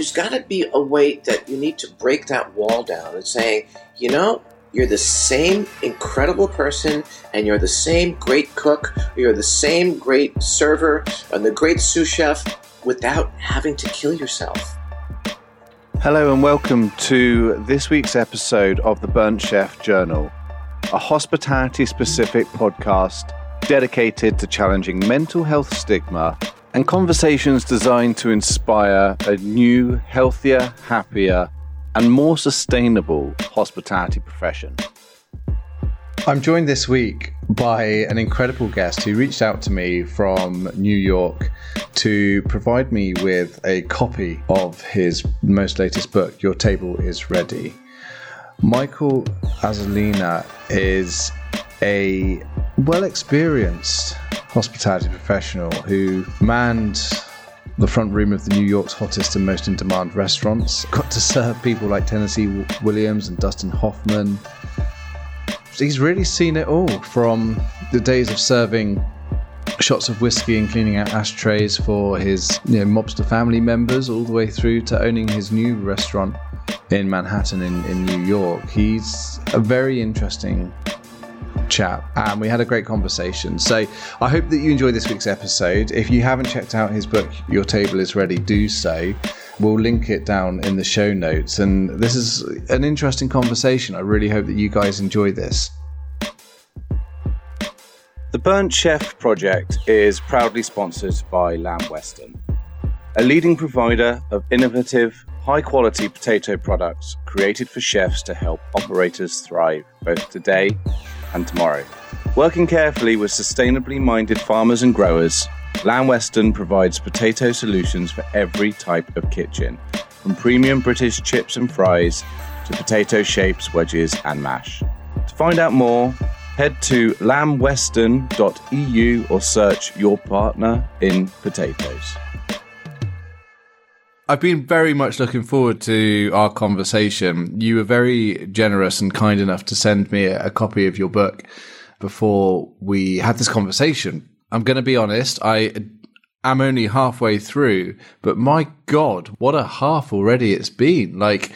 there's got to be a way that you need to break that wall down and saying, you know, you're the same incredible person and you're the same great cook, you're the same great server and the great sous chef without having to kill yourself. Hello and welcome to this week's episode of the Burnt Chef Journal, a hospitality specific podcast dedicated to challenging mental health stigma and conversations designed to inspire a new, healthier, happier, and more sustainable hospitality profession. I'm joined this week by an incredible guest who reached out to me from New York to provide me with a copy of his most latest book, Your Table is Ready. Michael Azzolina is a well experienced hospitality professional who manned the front room of the New York's hottest and most in demand restaurants. Got to serve people like Tennessee Williams and Dustin Hoffman. He's really seen it all from the days of serving shots of whiskey and cleaning out ashtrays for his you know, mobster family members, all the way through to owning his new restaurant in Manhattan in, in New York. He's a very interesting chat and we had a great conversation. So I hope that you enjoy this week's episode. If you haven't checked out his book, Your Table is Ready, do so. We'll link it down in the show notes. And this is an interesting conversation. I really hope that you guys enjoy this. The Burnt Chef project is proudly sponsored by Lamb Weston, a leading provider of innovative, high quality potato products created for chefs to help operators thrive both today and tomorrow. Working carefully with sustainably minded farmers and growers, Lamb Weston provides potato solutions for every type of kitchen, from premium British chips and fries to potato shapes, wedges, and mash. To find out more, head to lambweston.eu or search your partner in potatoes. I've been very much looking forward to our conversation. You were very generous and kind enough to send me a, copy of your book before we had this conversation. I'm going to be honest, I am only halfway through, but my God, what a half already it's been. Like,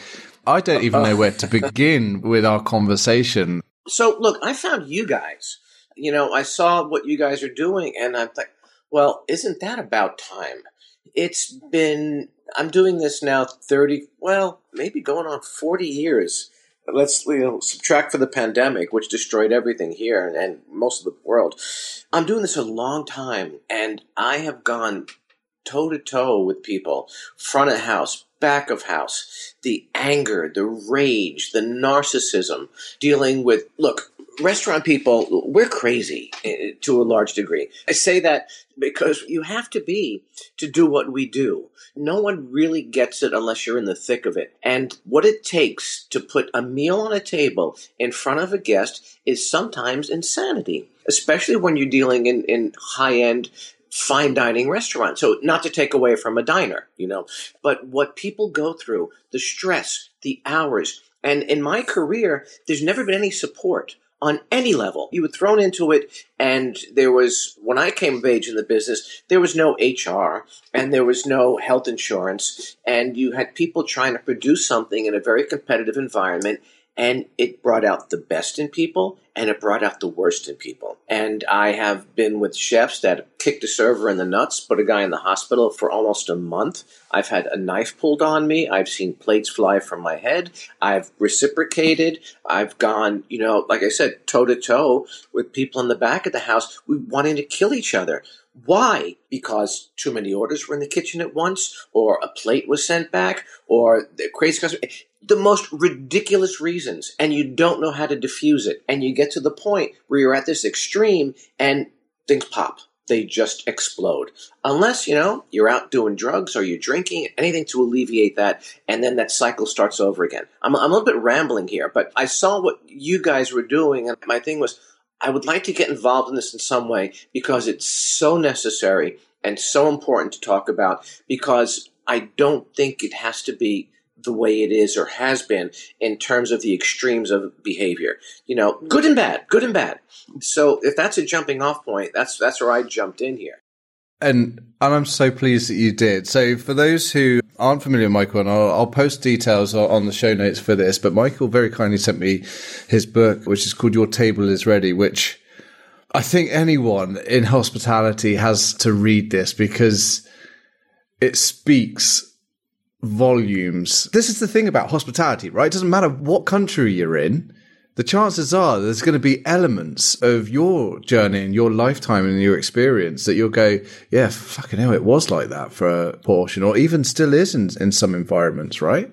I don't even know where to begin with our conversation. So, look, I found you guys. You know, I saw what you guys are doing, and I'm like, well, isn't that about time? It's been I'm doing this now 30, well, maybe going on 40 years. Let's you know, subtract for the pandemic, which destroyed everything here and, and most of the world. I'm doing this a long time, and I have gone toe to toe with people, front of house, back of house, the anger, the rage, the narcissism, dealing with, look, restaurant people, we're crazy eh, to a large degree. I say that because you have to be to do what we do. No one really gets it unless you're in the thick of it. And what it takes to put a meal on a table in front of a guest is sometimes insanity, especially when you're dealing in, in high end fine dining restaurants. So not to take away from a diner, you know, but what people go through, the stress, the hours, and in my career, there's never been any support on any level. You were thrown into it, and there was, when I came of age in the business, there was no HR and there was no health insurance, and you had people trying to produce something in a very competitive environment, and it brought out the best in people and it brought out the worst in people. And I have been with chefs that kicked a server in the nuts, put a guy in the hospital for almost a month. I've had a knife pulled on me. I've seen plates fly from my head. I've reciprocated. I've gone, you know, like I said, toe to toe with people in the back of the house we wanting to kill each other. Why? Because too many orders were in the kitchen at once, or a plate was sent back, or the crazy customer the most ridiculous reasons and you don't know how to diffuse it. And you get to the point where you're at this extreme and things pop. They just explode. Unless you know you're out doing drugs or you're drinking anything to alleviate that and then that cycle starts over again. I'm, I'm a little bit rambling here but i saw what you guys were doing and my thing was i would like to get involved in this in some way because it's so necessary and so important to talk about because i don't think it has to be the way it is or has been in terms of the extremes of behavior. You know, good and bad, good and bad. So if that's a jumping off point, that's that's where I jumped in here. And and I'm so pleased that you did. So for those who aren't familiar with Michael, and I'll, I'll, post details on the show notes for this, but Michael very kindly sent me his book, which is called Your Table is Ready, which I think anyone in hospitality has to read this because it speaks volumes. This is the thing about hospitality, right? It doesn't matter what country you're in the chances are there's going to be elements of your journey and your lifetime and your experience that you'll go, yeah, fucking hell, it was like that for uh, a portion, or even still is in, in some environments, right?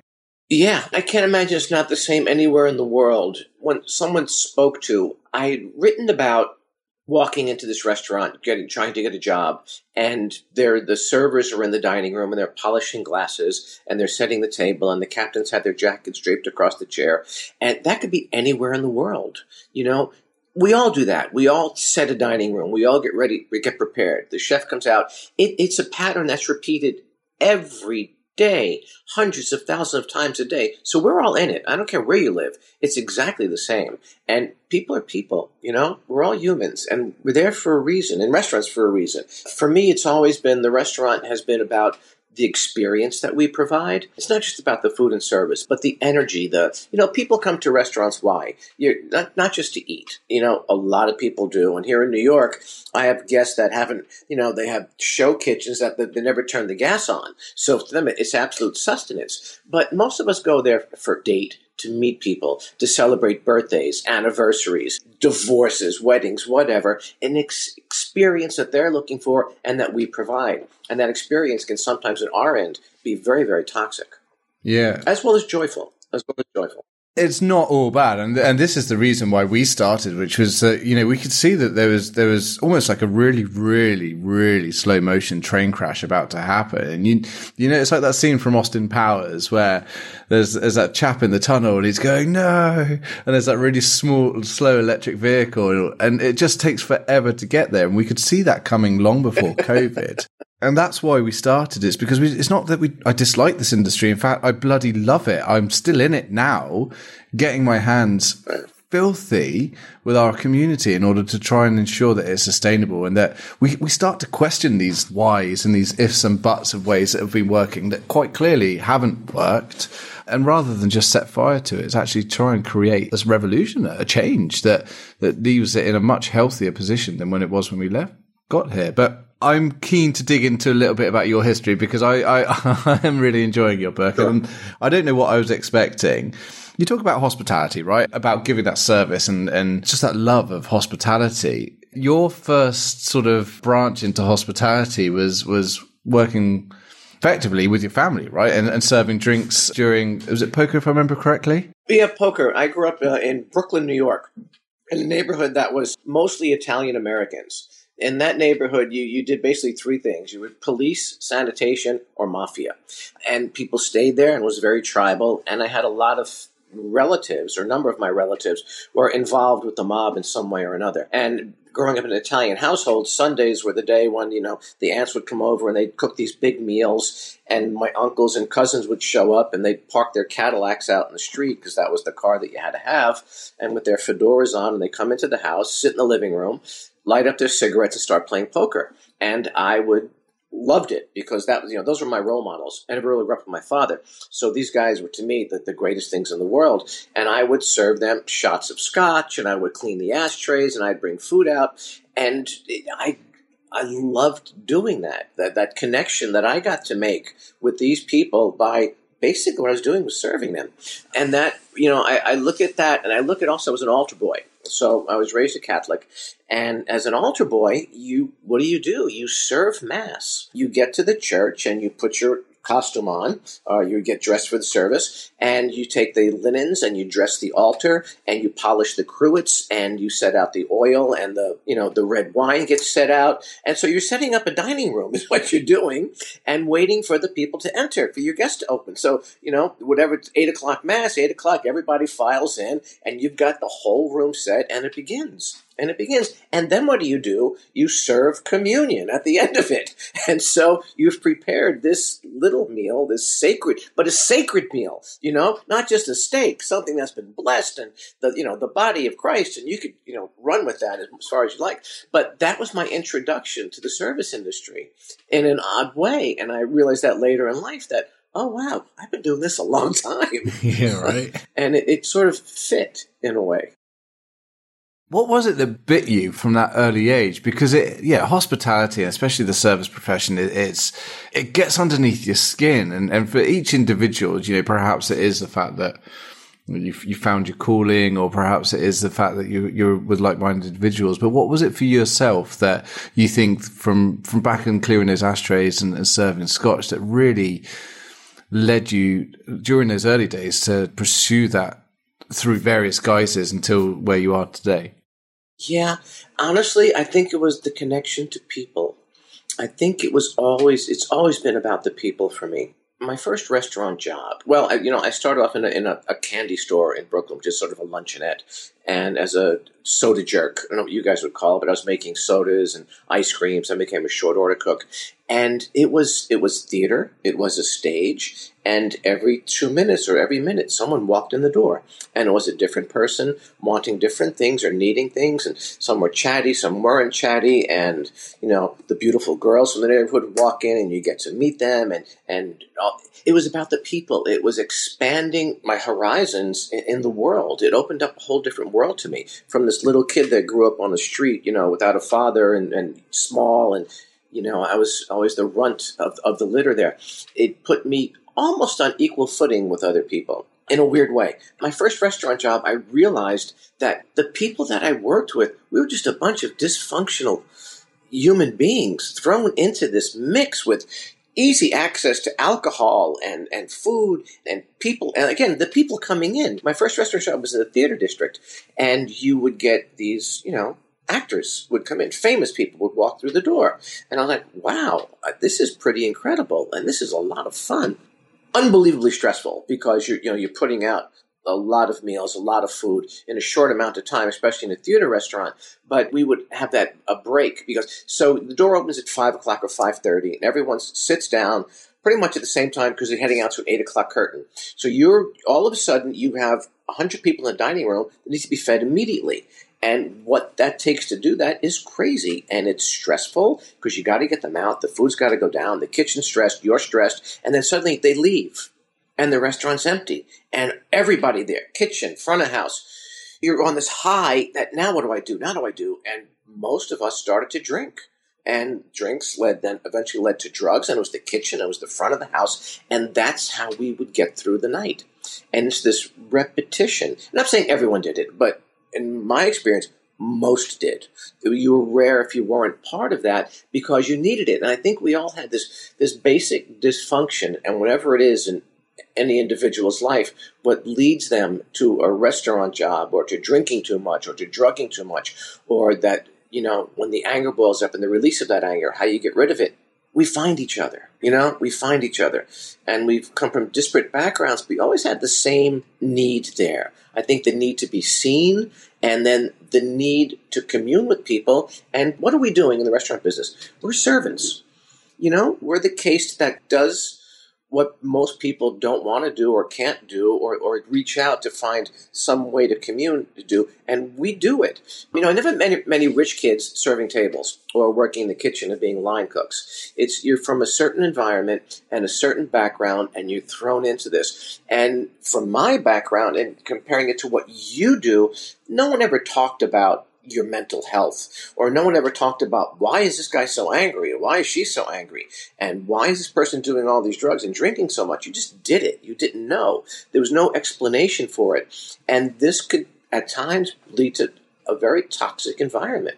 Yeah, I can't imagine it's not the same anywhere in the world. When someone spoke to, I had written about walking into this restaurant, getting trying to get a job, and they're the servers are in the dining room and they're polishing glasses and they're setting the table and the captains had their jackets draped across the chair, and that could be anywhere in the world. You know, we all do that. We all set a dining room. We all get ready. We get prepared. The chef comes out. It, it's a pattern that's repeated every day, hundreds of thousands of times a day. So we're all in it. I don't care where you live. It's exactly the same. And people are people, you know? We're all humans and we're there for a reason, in restaurants for a reason. For me, it's always been the restaurant has been about the experience that we provide. It's not just about the food and service, but the energy, the, you know, people come to restaurants. Why? You're not, not just to eat. You know, a lot of people do. And here in New York, I have guests that haven't, you know, they have show kitchens that they never turn the gas on. So for them, it's absolute sustenance. But most of us go there for date, to meet people, to celebrate birthdays, anniversaries, divorces, weddings, whatever, an ex- experience that they're looking for and that we provide. And that experience can sometimes, at our end, be very, very toxic. Yeah. As well as joyful. As well as joyful it's not all bad, and and this is the reason why we started, which was that you know we could see that there was there was almost like a really really really slow motion train crash about to happen, and you you know it's like that scene from Austin Powers where there's there's that chap in the tunnel and he's going no, and there's that really small slow electric vehicle, and it just takes forever to get there, and we could see that coming long before COVID and that's why we started. It's because we, it's not that we I dislike this industry. In fact, I bloody love it. I'm still in it now, getting my hands filthy with our community in order to try and ensure that it's sustainable and that we, we start to question these whys and these ifs and buts of ways that have been working that quite clearly haven't worked. And rather than just set fire to it, it's actually try and create this revolution, a change that, that leaves it in a much healthier position than when it was when we left, got here. But I'm keen to dig into a little bit about your history because I, I, I am really enjoying your book and I don't know what I was expecting. You talk about hospitality, right? About giving that service and, and just that love of hospitality. Your first sort of branch into hospitality was, was working effectively with your family, right? And, and serving drinks during, was it poker if I remember correctly? Yeah, poker. I grew up uh, in Brooklyn, New York, in a neighborhood that was mostly Italian Americans in that neighborhood, you, you did basically three things. You were police, sanitation, or mafia. And people stayed there and was very tribal. And I had a lot of relatives, or a number of my relatives, were involved with the mob in some way or another. And growing up in an Italian household, Sundays were the day when, you know, the aunts would come over and they'd cook these big meals and my uncles and cousins would show up and they'd park their Cadillacs out in the street because that was the car that you had to have and with their fedoras on and they come into the house, sit in the living room, light up their cigarettes and start playing poker. And I would loved it because that was you know those were my role models. I never really grew up with my father, so these guys were to me the, the greatest things in the world. And I would serve them shots of scotch, and I would clean the ashtrays, and I'd bring food out, and I. I loved doing that, that, that connection that I got to make with these people by basically what I was doing was serving them. And that, you know, I, I look at that and I look at also as an altar boy. So I was raised a Catholic, and as an altar boy, you what do you do? You serve mass. You get to the church and you put your costume on, uh, you get dressed for the service, and you take the linens and you dress the altar and you polish the cruets and you set out the oil and the you know the red wine gets set out, and so you're setting up a dining room is what you're doing, and waiting for the people to enter for your guests to open. So you know whatever it's eight o'clock mass, eight o'clock everybody files in, and you've got the whole room set, and it begins and it begins. And then what do you do? You serve communion at the end of it. And so you've prepared this little meal, this sacred, but a sacred meal, you know, not just a steak, something that's been blessed and the, you know, the body of Christ. And you could, you know, run with that as far as you like. But that was my introduction to the service industry in an odd way. And I realized that later in life that oh wow, I've been doing this a long time. yeah, right. and it, it sort of fit in a way. What was it that bit you from that early age? Because it, yeah, hospitality, especially the service profession, it, it's it gets underneath your skin, and and for each individual, you know, perhaps it is the fact that you you found your calling, or perhaps it is the fact that you you're with like-minded individuals. But what was it for yourself that you think from from back and clearing those ashtrays and, and serving scotch that really led you during those early days to pursue that through various guises until where you are today? Yeah, honestly, I think it was the connection to people. I think it was always, it's always been about the people for me. My first restaurant job, well, I, you know, I started off in, a, in a, a, candy store in Brooklyn, just sort of a luncheonette, and as a soda jerk, I don't know what you guys would call it, but I was making sodas and ice creams. I became a short order cook, and it was it was theater. It was a stage, and every two minutes or every minute, someone walked in the door, and it was a different person wanting different things or needing things, and some were chatty, some weren't chatty, and you know the beautiful girls from the neighborhood walk in, and you get to meet them, and and it was about the people. It was expanding my horizons in, in the world. It opened up a whole different world to me from this little kid that grew up on the street, you know, without a father and, and small and you know, I was always the runt of, of the litter there. It put me almost on equal footing with other people in a weird way. My first restaurant job, I realized that the people that I worked with, we were just a bunch of dysfunctional human beings thrown into this mix with easy access to alcohol and, and food and people. And again, the people coming in. My first restaurant job was in the theater district, and you would get these, you know, actors would come in, famous people would walk through the door. And I was like, wow, uh, this is pretty incredible, and this is a lot of fun unbelievably stressful because you're you know you're putting out a lot of meals, a lot of food in a short amount of time, especially in a theater restaurant. But we would have that a break because so the door opens at five o'clock or five thirty, and everyone sits down pretty much at the same time because they're heading out to an eight o'clock curtain. So you're all of a sudden you have hundred people in the dining room that need to be fed immediately. And what that takes to do that is crazy and it's stressful because you got to get them out. The food's got to go down. The kitchen's stressed. You're stressed. And then suddenly they leave and the restaurant's empty and everybody there, kitchen, front of house. You're on this high that now what do I do? Now do I do? And most of us started to drink. And drinks led then eventually led to drugs, and it was the kitchen, it was the front of the house, and that's how we would get through the night. And it's this repetition. And I'm saying everyone did it, but in my experience, most did. You were rare if you weren't part of that because you needed it. And I think we all had this this basic dysfunction, and whatever it is in any individual's life, what leads them to a restaurant job or to drinking too much or to drugging too much, or that, you know, when the anger boils up and the release of that anger, how you get rid of it, we find each other. You know, we find each other. And we've come from disparate backgrounds, but we always had the same need there. I think the need to be seen and then the need to commune with people. And what are we doing in the restaurant business? We're servants. You know, we're the case that does what most people don't want to do or can't do or, or reach out to find some way to commune to do and we do it. You know i never met many, many rich kids serving tables or working in the kitchen and being line cooks. It's you're from a certain environment and a certain background and you're thrown into this. And from my background and comparing it to what you do no one ever talked about your mental health. Or no one ever talked about why is this guy so angry? Or why is she so angry? And why is this person doing all these drugs and drinking so much? You just did it. You didn't know. There was no explanation for it. And this could at times lead to a very toxic environment.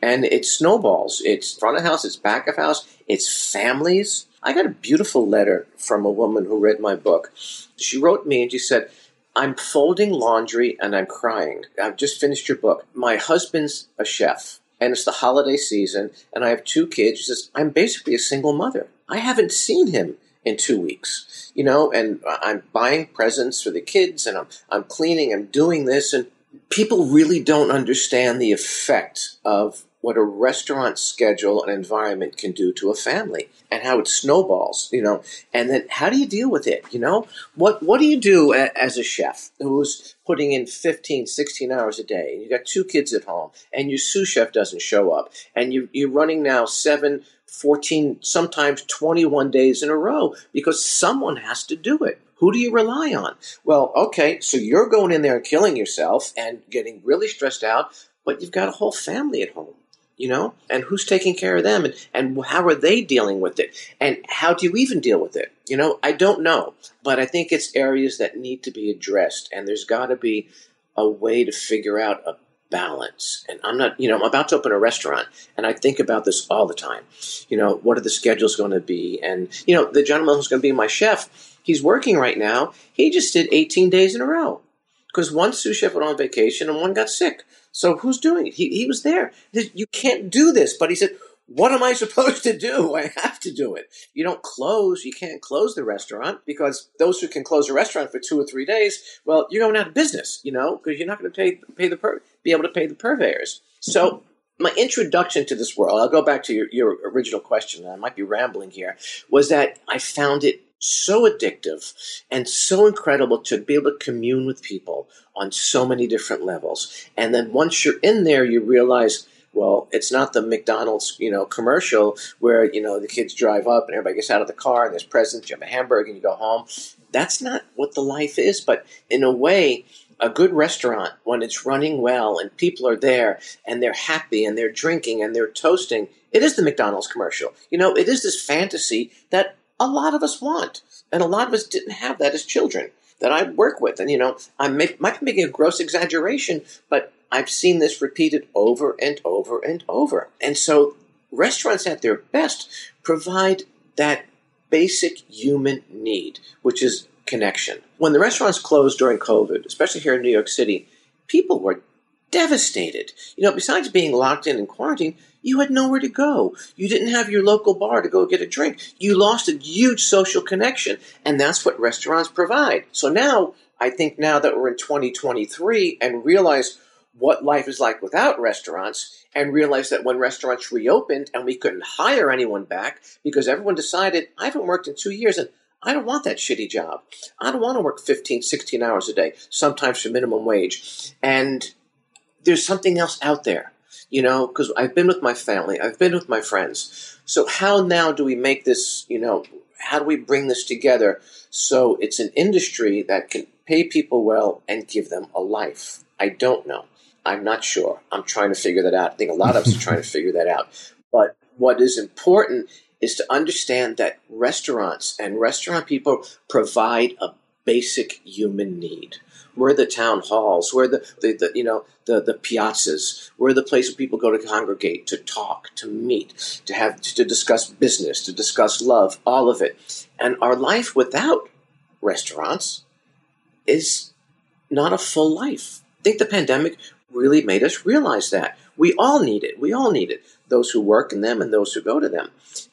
And it snowballs. It's front of house, it's back of house, it's families. I got a beautiful letter from a woman who read my book. She wrote me and she said, I'm folding laundry and I'm crying. I've just finished your book. My husband's a chef and it's the holiday season and I have two kids. She says, I'm basically a single mother. I haven't seen him in two weeks, you know, and I'm buying presents for the kids and I'm, I'm cleaning, I'm doing this. And people really don't understand the effect of what a restaurant schedule and environment can do to a family and how it snowballs, you know, and then how do you deal with it, you know? What what do you do as a chef who's putting in 15, 16 hours a day and you got two kids at home and your sous chef doesn't show up and you you're running now 7 14 sometimes 21 days in a row because someone has to do it. Who do you rely on? Well, okay, so you're going in there and killing yourself and getting really stressed out, but you've got a whole family at home you know and who's taking care of them and, and how are they dealing with it? And how do you even deal with it? You know i don't know but i think it's areas that need to be addressed and there's got to be a way to figure out a balance. And i'm not you know i'm about to open a restaurant and i think about this all the time. You know what are the schedules going to be? And you know the gentleman who's going to be my chef he's working right now he just did 18 days in a row because one sous chef went on vacation and one got sick so who's doing it? He, he was there. You can't do this. But he said, what am I supposed to do? I have to do it. You don't close. You can't close the restaurant because those who can close a restaurant for two or three days, well, you're going out of business, you know, because you're not going to pay pay the be able to pay the purveyors. So my introduction to this world, I'll go back to your, your original question. I might be rambling here. Was that I found it so addictive and so incredible to be able to commune with people on so many different levels. And then once you're in there, you realize, well, it's not the McDonald's, you know, commercial where, you know, the kids drive up and everybody gets out of the car and there's presents, you have a hamburger and you go home. That's not what the life is, but in a way, a good restaurant, when it's running well and people are there and they're happy and they're drinking and they're toasting, it is the McDonald's commercial. You know, it is this fantasy that a lot of us want. And a lot of us didn't have that as children that I work with. And, you know, I may, might be making a gross exaggeration, but I've seen this repeated over and over and over. And so restaurants at their best provide that basic human need, which is connection. When the restaurants closed during COVID, especially here in New York City, people were devastated. You know, besides being locked in and quarantined, you had nowhere to go. You didn't have your local bar to go get a drink. You lost a huge social connection, and that's what restaurants provide. So now, I think now that we're in 2023 and realize what life is like without restaurants, and realize that when restaurants reopened and we couldn't hire anyone back because everyone decided, I haven't worked in two years and I don't want that shitty job. I don't want to work 15, 16 hours a day, sometimes for minimum wage. And there's something else out there you know, because I've been with my family, I've been with my friends. So how now do we make this, you know, how do we bring this together so it's an industry that can pay people well and give them a life? I don't know. I'm not sure. I'm trying to figure that out. I think a lot of us are trying to figure that out. But what is important is to understand that restaurants and restaurant people provide a basic human need. We're the town halls. We're the, the, the, you know the the piazzas. We're the place where people go to congregate, to talk, to meet, to have to discuss business, to discuss love, all of it. And our life without restaurants is not a full life. I think the pandemic really made us realize that. We all need it. We all need it. Those who work in them and those who go to them.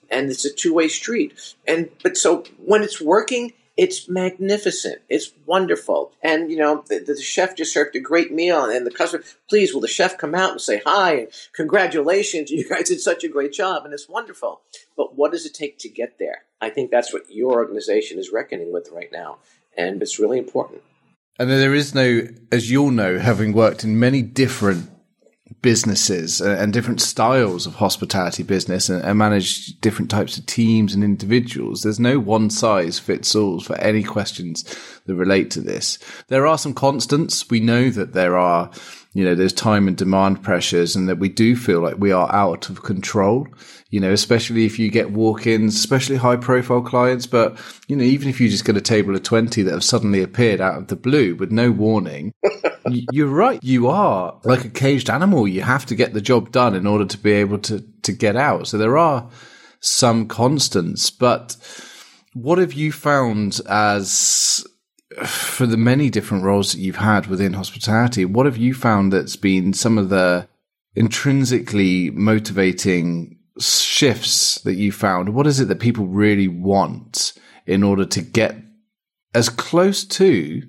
And it's a two-way street. And but so when it's working, it's magnificent. It's wonderful. And, you know, the, the, chef just served a great meal, and the customer, please, will the chef come out and say hi and congratulations, you guys did such a great job, and it's wonderful. But what does it take to get there? I think that's what your organization is reckoning with right now, and it's really important. And there is no, as you'll know, having worked in many different businesses uh, and different styles of hospitality business and, and, manage different types of teams and individuals. There's no one size fits all for any questions that relate to this. There are some constants. We know that there are, you know, there's time and demand pressures and that we do feel like we are out of control you know, especially if you get walk-ins, especially high profile clients. But, you know, even if you just get a table of 20 that have suddenly appeared out of the blue with no warning, you're right. You are like a caged animal. You have to get the job done in order to be able to, to get out. So there are some constants, but what have you found as for the many different roles that you've had within hospitality? What have you found that's been some of the intrinsically motivating shifts that you found? What is it that people really want in order to get as close to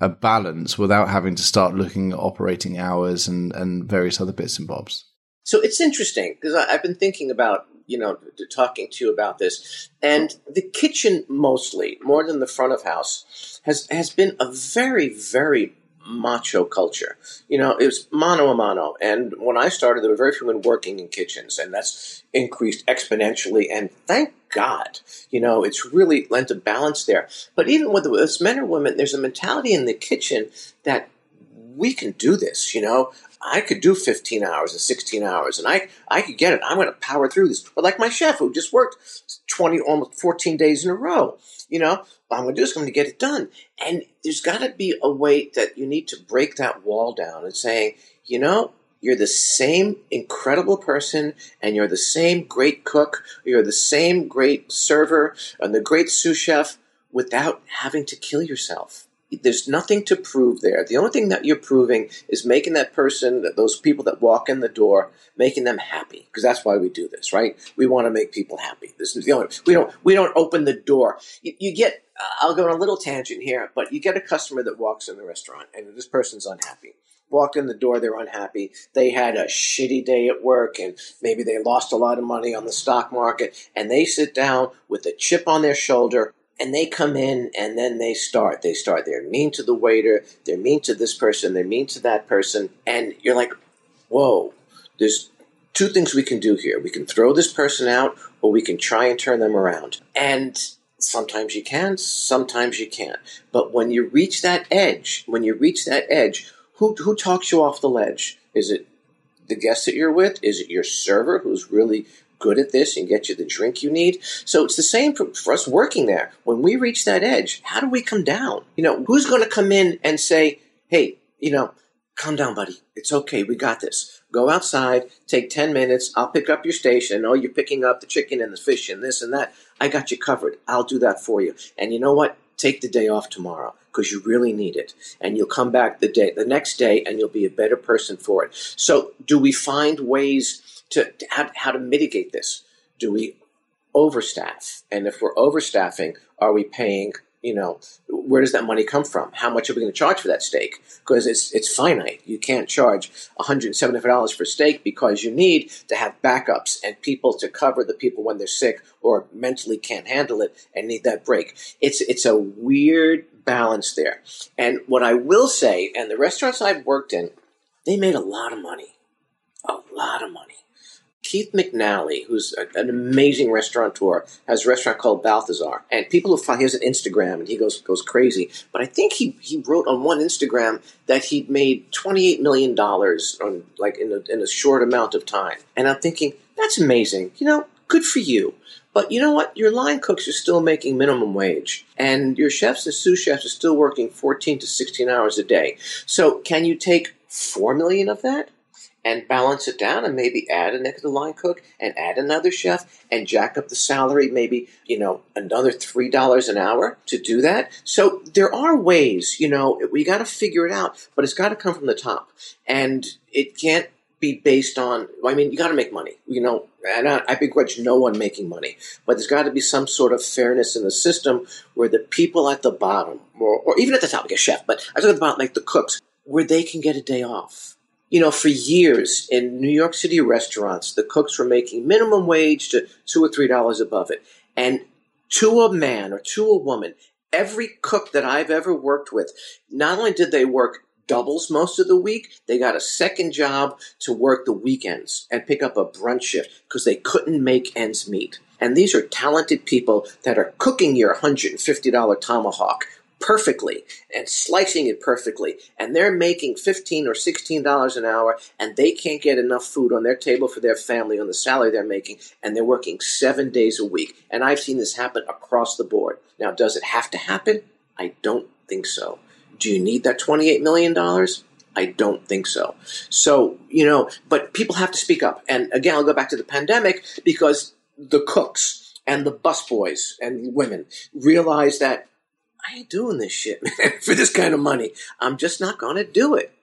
a balance without having to start looking at operating hours and, and various other bits and bobs? So it's interesting because I've been thinking about, you know, talking to you about this. And the kitchen mostly, more than the front of house, has, has been a very, very macho culture. You know, it was mano a mano. And when I started, there were very few women working in kitchens, and that's increased exponentially. And thank God, you know, it's really lent a balance there. But even with us men or women, there's a mentality in the kitchen that we can do this, you know. I could do 15 hours and 16 hours and I, I could get it. I'm going to power through this. But like my chef who just worked 20, almost 14 days in a row, you know, I'm going to do is I'm going to get it done. And there's got to be a way that you need to break that wall down and saying, you know, you're the same incredible person and you're the same great cook, you're the same great server and the great sous chef without having to kill yourself there's nothing to prove there. The only thing that you're proving is making that person, those people that walk in the door, making them happy. Because that's why we do this, right? We want to make people happy. This is the only we don't we don't open the door. You, you get I'll go on a little tangent here, but you get a customer that walks in the restaurant and this person's unhappy. Walked in the door, they're unhappy. They had a shitty day at work and maybe they lost a lot of money on the stock market and they sit down with a chip on their shoulder and they come in and then they start. They start. They're mean to the waiter. They're mean to this person. They're mean to that person. And you're like, whoa, there's two things we can do here. We can throw this person out or we can try and turn them around. And sometimes you can, sometimes you can't. But when you reach that edge, when you reach that edge, who, who talks you off the ledge? Is it the guest that you're with? Is it your server who's really good at this and get you the drink you need. So it's the same for, us working there. When we reach that edge, how do we come down? You know, who's going to come in and say, hey, you know, calm down, buddy. It's okay. We got this. Go outside, take 10 minutes. I'll pick up your station. Oh, you're picking up the chicken and the fish and this and that. I got you covered. I'll do that for you. And you know what? Take the day off tomorrow because you really need it. And you'll come back the day, the next day and you'll be a better person for it. So do we find ways to, to how, how to mitigate this. Do we overstaff? And if we're overstaffing, are we paying you know, where does that money come from? How much are we going to charge for that steak? Because it's it's finite. You can't charge $175 for steak because you need to have backups and people to cover the people when they're sick or mentally can't handle it and need that break. It's it's a weird balance there. And what I will say, and the restaurants I've worked in, they made a lot of money. A lot of money. Keith McNally, who's a, an amazing restaurateur, has a restaurant called Balthazar. And people who find he has an Instagram and he goes goes crazy. But I think he, he wrote on one Instagram that he'd made twenty eight million dollars on like in a, in a short amount of time. And I'm thinking that's amazing. You know, good for you. But you know what? Your line cooks are still making minimum wage, and your chefs and sous chefs are still working 14 to 16 hours a day. So, can you take 4 million of that and balance it down and maybe add a next line cook and add another chef and jack up the salary maybe you know another three dollars an hour to do that. So there are ways you know we got to figure it out but it's got to come from the top. And it can't be based on i mean you got to make money you know and I, I begrudge no one making money but there's got to be some sort of fairness in the system where the people at the bottom or, or even at the top like a chef but i talk about like the cooks where they can get a day off you know, for years in New York City restaurants, the cooks were making minimum wage to two or three dollars above it. And to a man or to a woman, every cook that I've ever worked with, not only did they work doubles most of the week, they got a second job to work the weekends and pick up a brunch shift because they couldn't make ends meet. And these are talented people that are cooking your $150 tomahawk perfectly and slicing it perfectly and they're making 15 or 16 dollars an hour and they can't get enough food on their table for their family on the salary they're making and they're working 7 days a week. And I've seen this happen across the board. Now does it have to happen? I don't think so. Do you need that 28 million dollars? I don't think so. So, you know, but people have to speak up. And again, I'll go back to the pandemic because the cooks and the busboys and women realize that I ain't doing this shit, for this kind of money. I'm just not going to do it.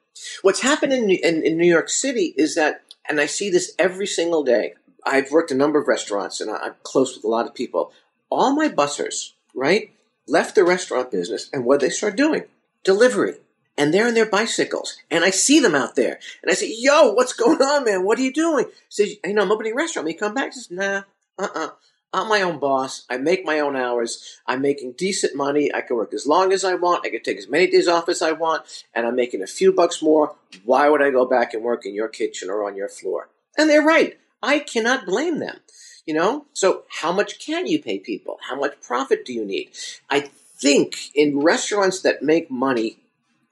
What's happened in, in, in, New York City is that, and I see this every single day. I've worked a number of restaurants and I'm close with a lot of people. All my bussers, right, left the restaurant business and what they start doing? Delivery. and they're on their bicycles, and I see them out there, and I say, "Yo, what's going on, man? What are you doing?" He says, "You know, I'm opening a restaurant." He come back, he says, "Nah, uh, uh-uh. I'm my own boss. I make my own hours. I'm making decent money. I can work as long as I want. I can take as many days off as I want, and I'm making a few bucks more. Why would I go back and work in your kitchen or on your floor?" And they're right. I cannot blame them. You know? So how much can you pay people? How much profit do you need? I think in restaurants that make money,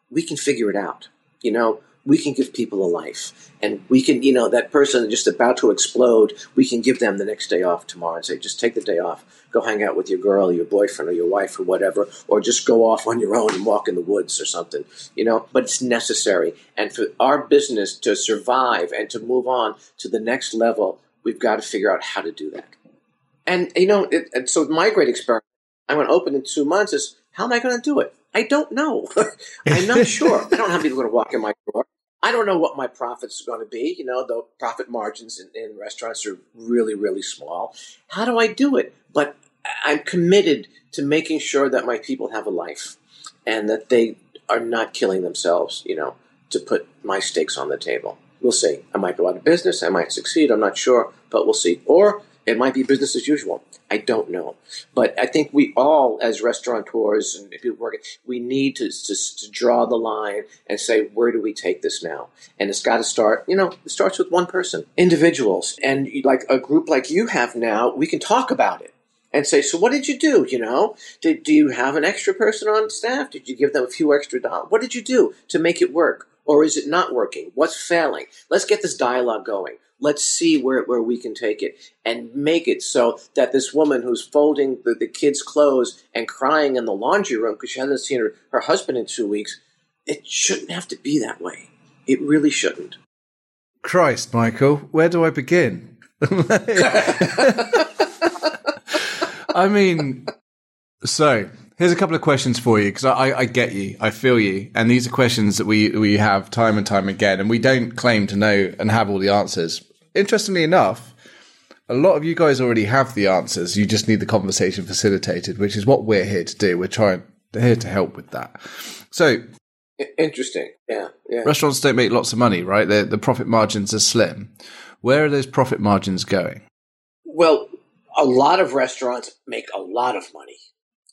we can figure it out. You know, we can give people a life. And we can, you know, that person just about to explode, we can give them the next day off tomorrow and say, just take the day off. Go hang out with your girl your boyfriend or your wife or whatever, or just go off on your own and walk in the woods or something, you know. But it's necessary. And for our business to survive and to move on to the next level, we've got to figure out how to do that. And, you know, it, and so my great experiment, I'm going to open in two months is how am I going to do it? I don't know. I'm not sure. I don't know people are going to walk in my door. I don't know what my profits are going to be. You know, the profit margins in, in restaurants are really, really small. How do I do it? But I'm committed to making sure that my people have a life and that they are not killing themselves, you know, to put my stakes on the table. We'll see. I might go out of business. I might succeed. I'm not sure, but we'll see. Or it might be business as usual. I don't know. But I think we all, as restaurateurs and people working, we need to, to, to, draw the line and say, where do we take this now? And it's got to start, you know, it starts with one person, individuals. And like a group like you have now, we can talk about it and say, so what did you do? You know, did, do you have an extra person on staff? Did you give them a few extra dollars? What did you do to make it work? Or is it not working? What's failing? Let's get this dialogue going. Let's see where, where we can take it and make it so that this woman who's folding the, the kids' clothes and crying in the laundry room because she hasn't seen her, her husband in two weeks, it shouldn't have to be that way. It really shouldn't. Christ, Michael, where do I begin? I mean, so Here's a couple of questions for you because I, I, get you, I feel you, and these are questions that we we have time and time again, and we don't claim to know and have all the answers. Interestingly enough, a lot of you guys already have the answers. You just need the conversation facilitated, which is what we're here to do. We're trying here to help with that. So interesting, yeah, yeah. Restaurants don't make lots of money, right? The the profit margins are slim. Where are those profit margins going? Well, a lot of restaurants make a lot of money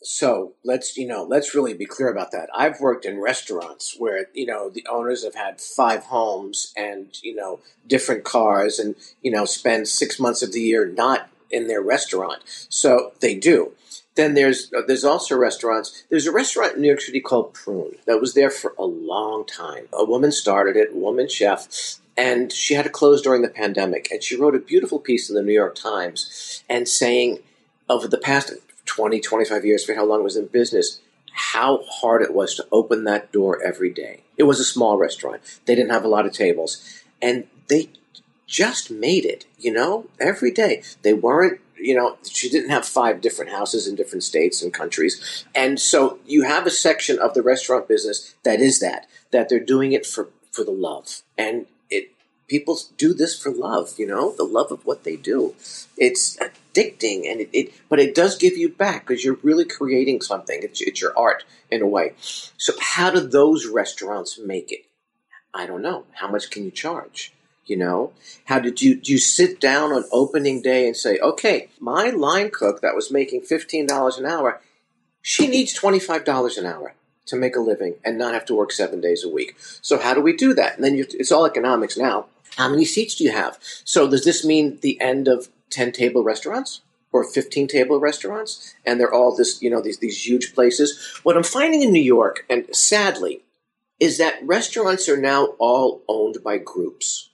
so let's, you know, let's really be clear about that. I've worked in restaurants where, you know, the owners have had five homes and, you know, different cars and, you know, spend six months of the year not in their restaurant. So they do. Then there's uh, there's also restaurants. There's a restaurant in New York City called Prune that was there for a long time. A woman started it, a woman chef, and she had to close during the pandemic. And she wrote a beautiful piece in the New York Times and saying over the past 20, 25 years, for how long it was in business, how hard it was to open that door every day. It was a small restaurant. They didn't have a lot of tables. And they just made it, you know, every day. They weren't, you know, she didn't have five different houses in different states and countries. And so you have a section of the restaurant business that is that, that they're doing it for, for the love. And it, people do this for love, you know, the love of what they do. It's addicting, and it, it but it does give you back because you're really creating something. It's, it's your art in a way. So how do those restaurants make it? I don't know. How much can you charge? You know, how did you do you sit down on opening day and say, okay, my line cook that was making fifteen dollars an hour, she needs twenty five dollars an hour to make a living and not have to work seven days a week. So how do we do that? And then you, it's all economics now. How many seats do you have? So does this mean the end of 10 table restaurants or 15 table restaurants? And they're all this you know these these huge places. What i'm finding in new york and sadly is that restaurants are now all owned by groups.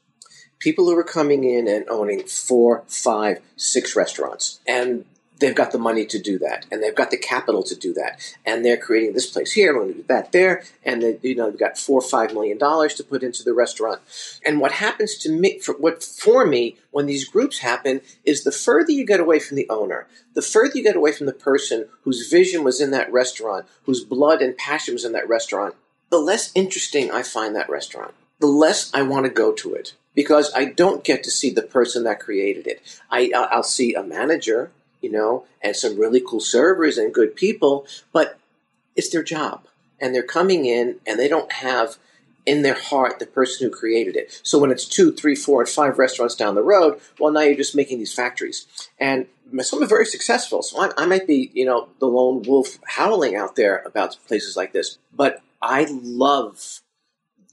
People who are coming in and owning four five six restaurants. And they've got the money to do that, and they've got the capital to do that, and they're creating this place here, we're do that there, and they, you know they've got four or five million dollars to put into the restaurant. And what happens to me, for, what for me, when these groups happen, is the further you get away from the owner, the further you get away from the person whose vision was in that restaurant, whose blood and passion was in that restaurant, the less interesting I find that restaurant. The less I want to go to it because I don't get to see the person that created it. I, I'll see a manager, you know, and some really cool servers and good people, but it's their job. and they're coming in and they don't have in their heart the person who created it. So when it's two, three, four, and five restaurants down the road, well, now you're just making these factories. And some are very successful. So I, I might be, you know, the lone wolf howling out there about places like this. But I love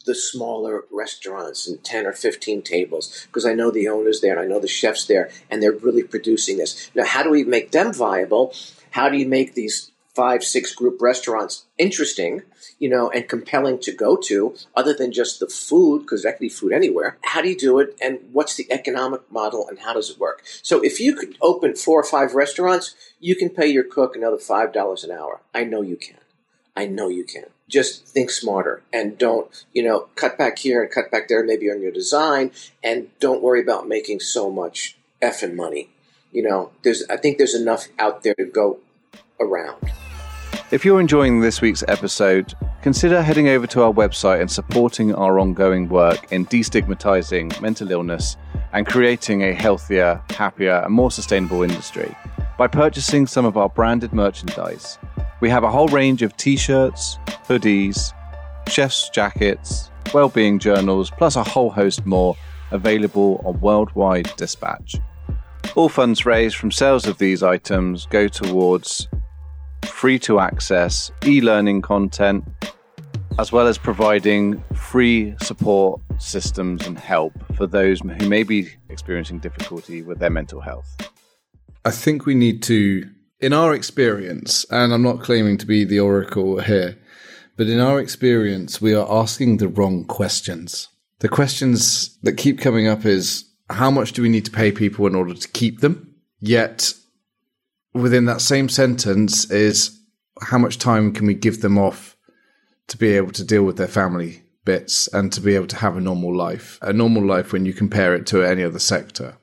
the smaller restaurants and 10 or 15 tables because I know the owners there and I know the chefs there and they're really producing this. Now, how do we make them viable? How do you make these five, six group restaurants interesting, you know, and compelling to go to other than just the food because I can eat food anywhere? How do you do it? And what's the economic model and how does it work? So if you could open four or five restaurants, you can pay your cook another $5 an hour. I know you can. I know you can just think smarter and don't, you know, cut back here and cut back there, maybe on your design, and don't worry about making so much effing money. You know, there's, I think there's enough out there to go around. If you're enjoying this week's episode, consider heading over to our website and supporting our ongoing work in destigmatizing mental illness and creating a healthier, happier, and more sustainable industry by purchasing some of our branded merchandise. We have a whole range of t shirts, hoodies, chef's jackets, well-being journals, plus a whole host more available on Worldwide Dispatch. All funds raised from sales of these items go towards free to access e learning content, as well as providing free support systems and help for those who may be experiencing difficulty with their mental health. I think we need to in our experience, and I'm not claiming to be the oracle here, but in our experience, we are asking the wrong questions. The questions that keep coming up is how much do we need to pay people in order to keep them? Yet within that same sentence is how much time can we give them off to be able to deal with their family bits and to be able to have a normal life, a normal life when you compare it to any other sector.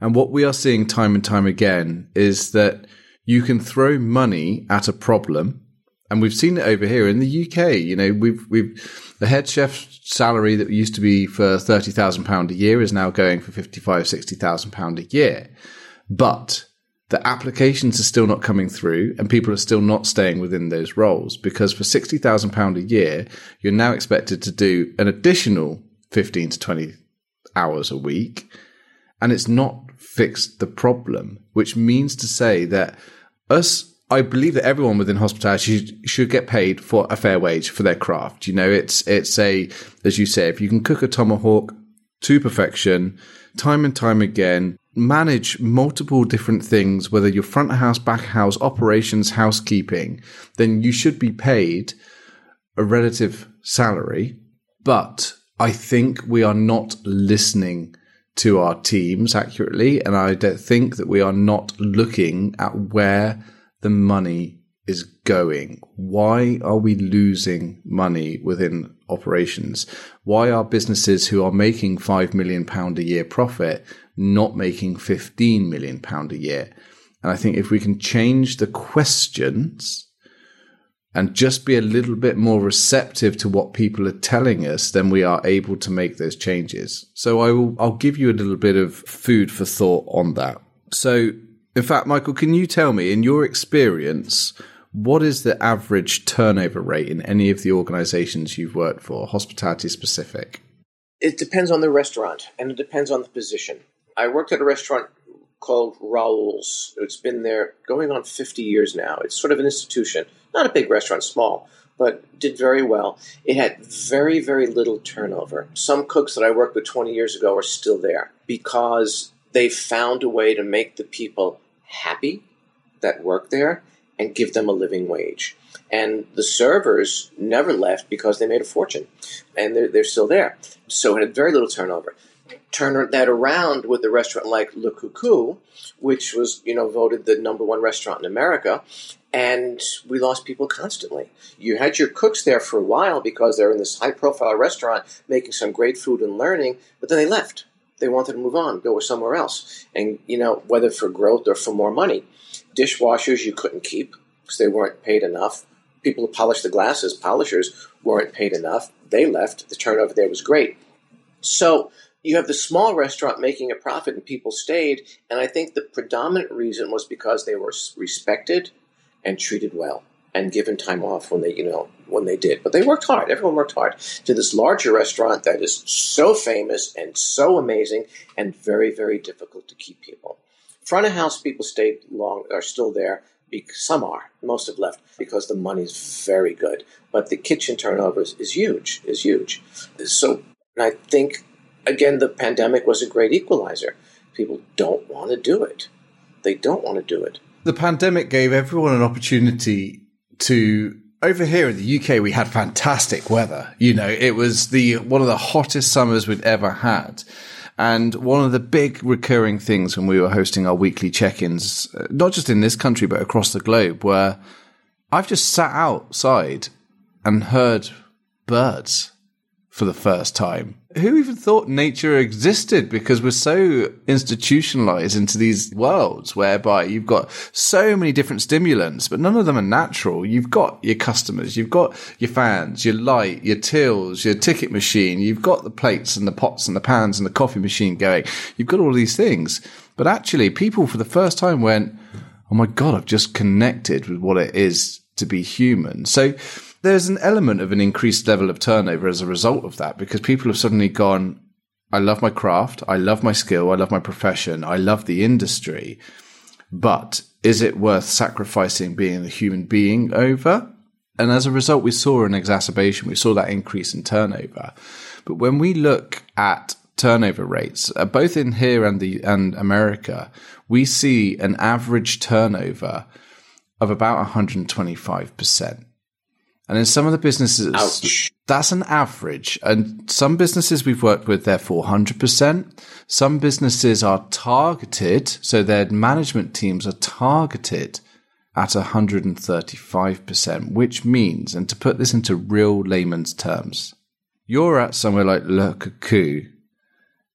And what we are seeing time and time again is that you can throw money at a problem. And we've seen it over here in the UK. You know, we've, we've, the head chef's salary that used to be for £30,000 a year is now going for £55,000, £60,000 a year. But the applications are still not coming through and people are still not staying within those roles because for £60,000 a year, you're now expected to do an additional 15 to 20 hours a week. And it's not fixed the problem, which means to say that us I believe that everyone within hospitality should, should, get paid for a fair wage for their craft. You know, it's it's a as you say, if you can cook a tomahawk to perfection, time and time again, manage multiple different things, whether you're front house, back house, operations, housekeeping, then you should be paid a relative salary. But I think we are not listening to our teams accurately. And I don't think that we are not looking at where the money is going. Why are we losing money within operations? Why are businesses who are making five million pound a year profit not making 15 million pound a year? And I think if we can change the questions and just be a little bit more receptive to what people are telling us, then we are able to make those changes. So I will, I'll give you a little bit of food for thought on that. So, in fact, Michael, can you tell me, in your experience, what is the average turnover rate in any of the organizations you've worked for, hospitality specific? It depends on the restaurant and it depends on the position. I worked at a restaurant called Raoul's. It's been there going on 50 years now. It's sort of an institution not a big restaurant, small, but did very well. It had very, very little turnover. Some cooks that I worked with 20 years ago are still there because they found a way to make the people happy that work there and give them a living wage. And the servers never left because they made a fortune and they're, they're still there. So it had very little turnover turn that around with a restaurant like Le Coucou, which was, you know, voted the number one restaurant in America, and we lost people constantly. You had your cooks there for a while because they're in this high profile restaurant making some great food and learning, but then they left. They wanted to move on, go somewhere else. And, you know, whether for growth or for more money. Dishwashers you couldn't keep because they weren't paid enough. People who polished the glasses, polishers, weren't paid enough. They left. The turnover there was great. So you have the small restaurant making a profit and people stayed. And I think the predominant reason was because they were respected and treated well. and given time off when they, you know, when they did. But they worked hard. Everyone worked hard to this larger restaurant that is so famous and so amazing and very, very difficult to keep people. Front of house people stayed long, are still there. Some are, most have left because the money's very good. But the kitchen turnover is, is huge, is huge. So I think, again, the pandemic was a great equalizer. People don't want to do it. They don't want to do it. The pandemic gave everyone an opportunity to over here in the UK, we had fantastic weather. You know, it was the one of the hottest summers we'd ever had. And one of the big recurring things when we were hosting our weekly check-ins, uh, not just in this country, but across the globe, where I've just sat outside and heard birds for the first time who even thought nature existed because we're so institutionalized into these worlds whereby you've got so many different stimulants, but none of them are natural. You've got your customers, you've got your fans, your light, your tills, your ticket machine, you've got the plates and the pots and the pans and the coffee machine going. You've got all these things. But actually, people for the first time went, Oh my God, I've just connected with what it is to be human. So there's an element of an increased level of turnover as a result of that because people have suddenly gone, I love my craft, I love my skill, I love my profession, I love the industry, but is it worth sacrificing being a human being over? And as a result, we saw an exacerbation. We saw that increase in turnover. But when we look at turnover rates, uh, both in here and the and America, we see an average turnover of about 125 percent. And in some of the businesses, Ouch. that's an average. And some businesses we've worked with, they're 400%. Some businesses are targeted. So their management teams are targeted at 135%, which means, and to put this into real layman's terms, you're at somewhere like Le Coucou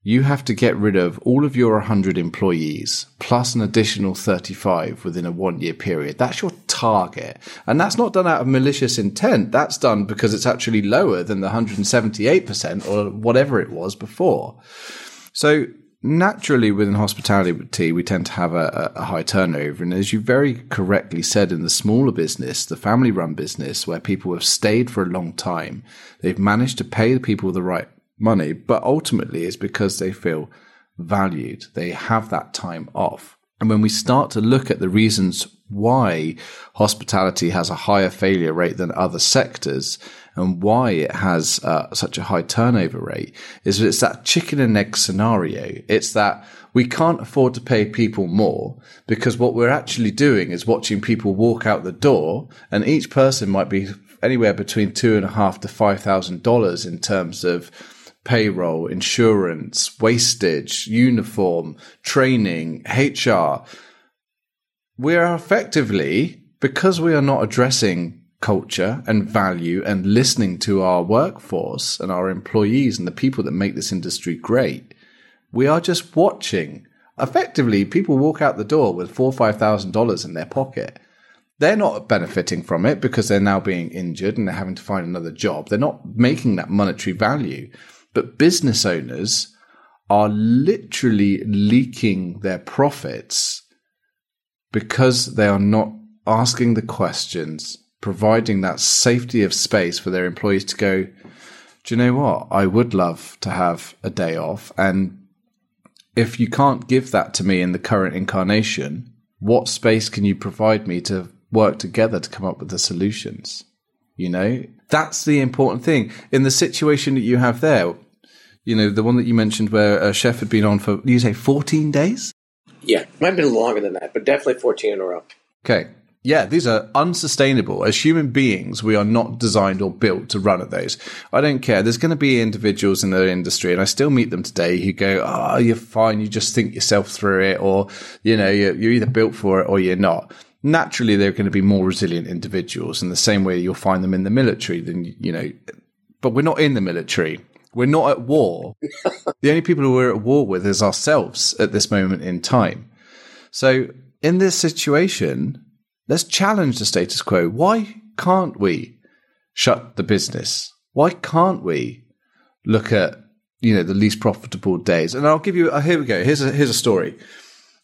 you have to get rid of all of your 100 employees plus an additional 35 within a one year period. That's your target. And that's not done out of malicious intent. That's done because it's actually lower than the 178% or whatever it was before. So naturally within hospitality, we tend to have a, a, high turnover. And as you very correctly said, in the smaller business, the family run business where people have stayed for a long time, they've managed to pay the people the right money, but ultimately it's because they feel valued. They have that time off. And when we start to look at the reasons why hospitality has a higher failure rate than other sectors and why it has uh, such a high turnover rate is that it's that chicken and egg scenario. It's that we can't afford to pay people more because what we're actually doing is watching people walk out the door and each person might be anywhere between two and a half to five thousand dollars in terms of payroll, insurance, wastage, uniform, training, HR. We are effectively, because we are not addressing culture and value and listening to our workforce and our employees and the people that make this industry great, we are just watching. Effectively, people walk out the door with four or five thousand dollars in their pocket. They're not benefiting from it because they're now being injured and they're having to find another job. They're not making that monetary value. But business owners are literally leaking their profits because they are not asking the questions, providing that safety of space for their employees to go, do you know what? I would love to have a day off. And if you can't give that to me in the current incarnation, what space can you provide me to work together to come up with the solutions? You know, that's the important thing. In the situation that you have there, you know, the one that you mentioned where a chef had been on for, you say 14 days? Yeah, might have been longer than that, but definitely 14 in a row. Okay. Yeah, these are unsustainable. As human beings, we are not designed or built to run at those. I don't care. There's going to be individuals in the industry, and I still meet them today who go, Oh, you're fine. You just think yourself through it, or, you know, you're, you're either built for it or you're not naturally they're going to be more resilient individuals in the same way you'll find them in the military than you know but we're not in the military we're not at war. the only people who we're at war with is ourselves at this moment in time. So in this situation, let's challenge the status quo. Why can't we shut the business? Why can't we look at you know the least profitable days? And I'll give you. Uh, here we go. Here's a here's a story.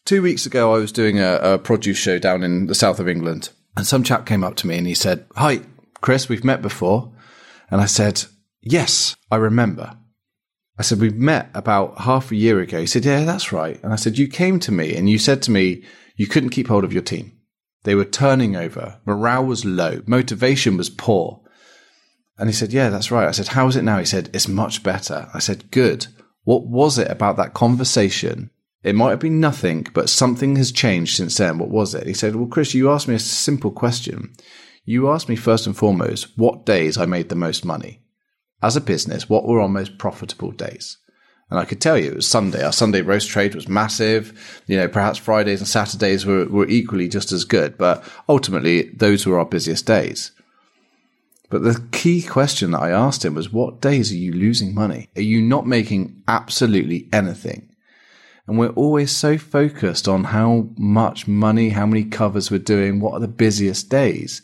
Two weeks ago, I was doing a, a produce show down in the south of England, And some chap came up to me and he said, Hi, Kris, we've met before. And I said, Yes, I remember. I said, We've met about half a year ago. He said, Yeah, that's right. And I said, You came to me and you said to me, you couldn't keep hold of your team. They were turning over. Morale was low. Motivation was poor. And he said, Yeah, that's right. I said, How is it now? He said, It's much better. I said, Good. What was it about that conversation? It might have been nothing, but something has changed since then. What was it? He said, Well, Kris, you asked me a simple question. You asked me first and foremost what days I made the most money. As a business, what were our most profitable days? And I could tell you it was Sunday. Our Sunday roast trade was massive. You know, perhaps Fridays and Saturdays were, were equally just as good, but ultimately those were our busiest days. But the key question that I asked him was, what days are you losing money? Are you not making absolutely anything? And we're always so focused on how much money, how many covers we're doing, what are the busiest days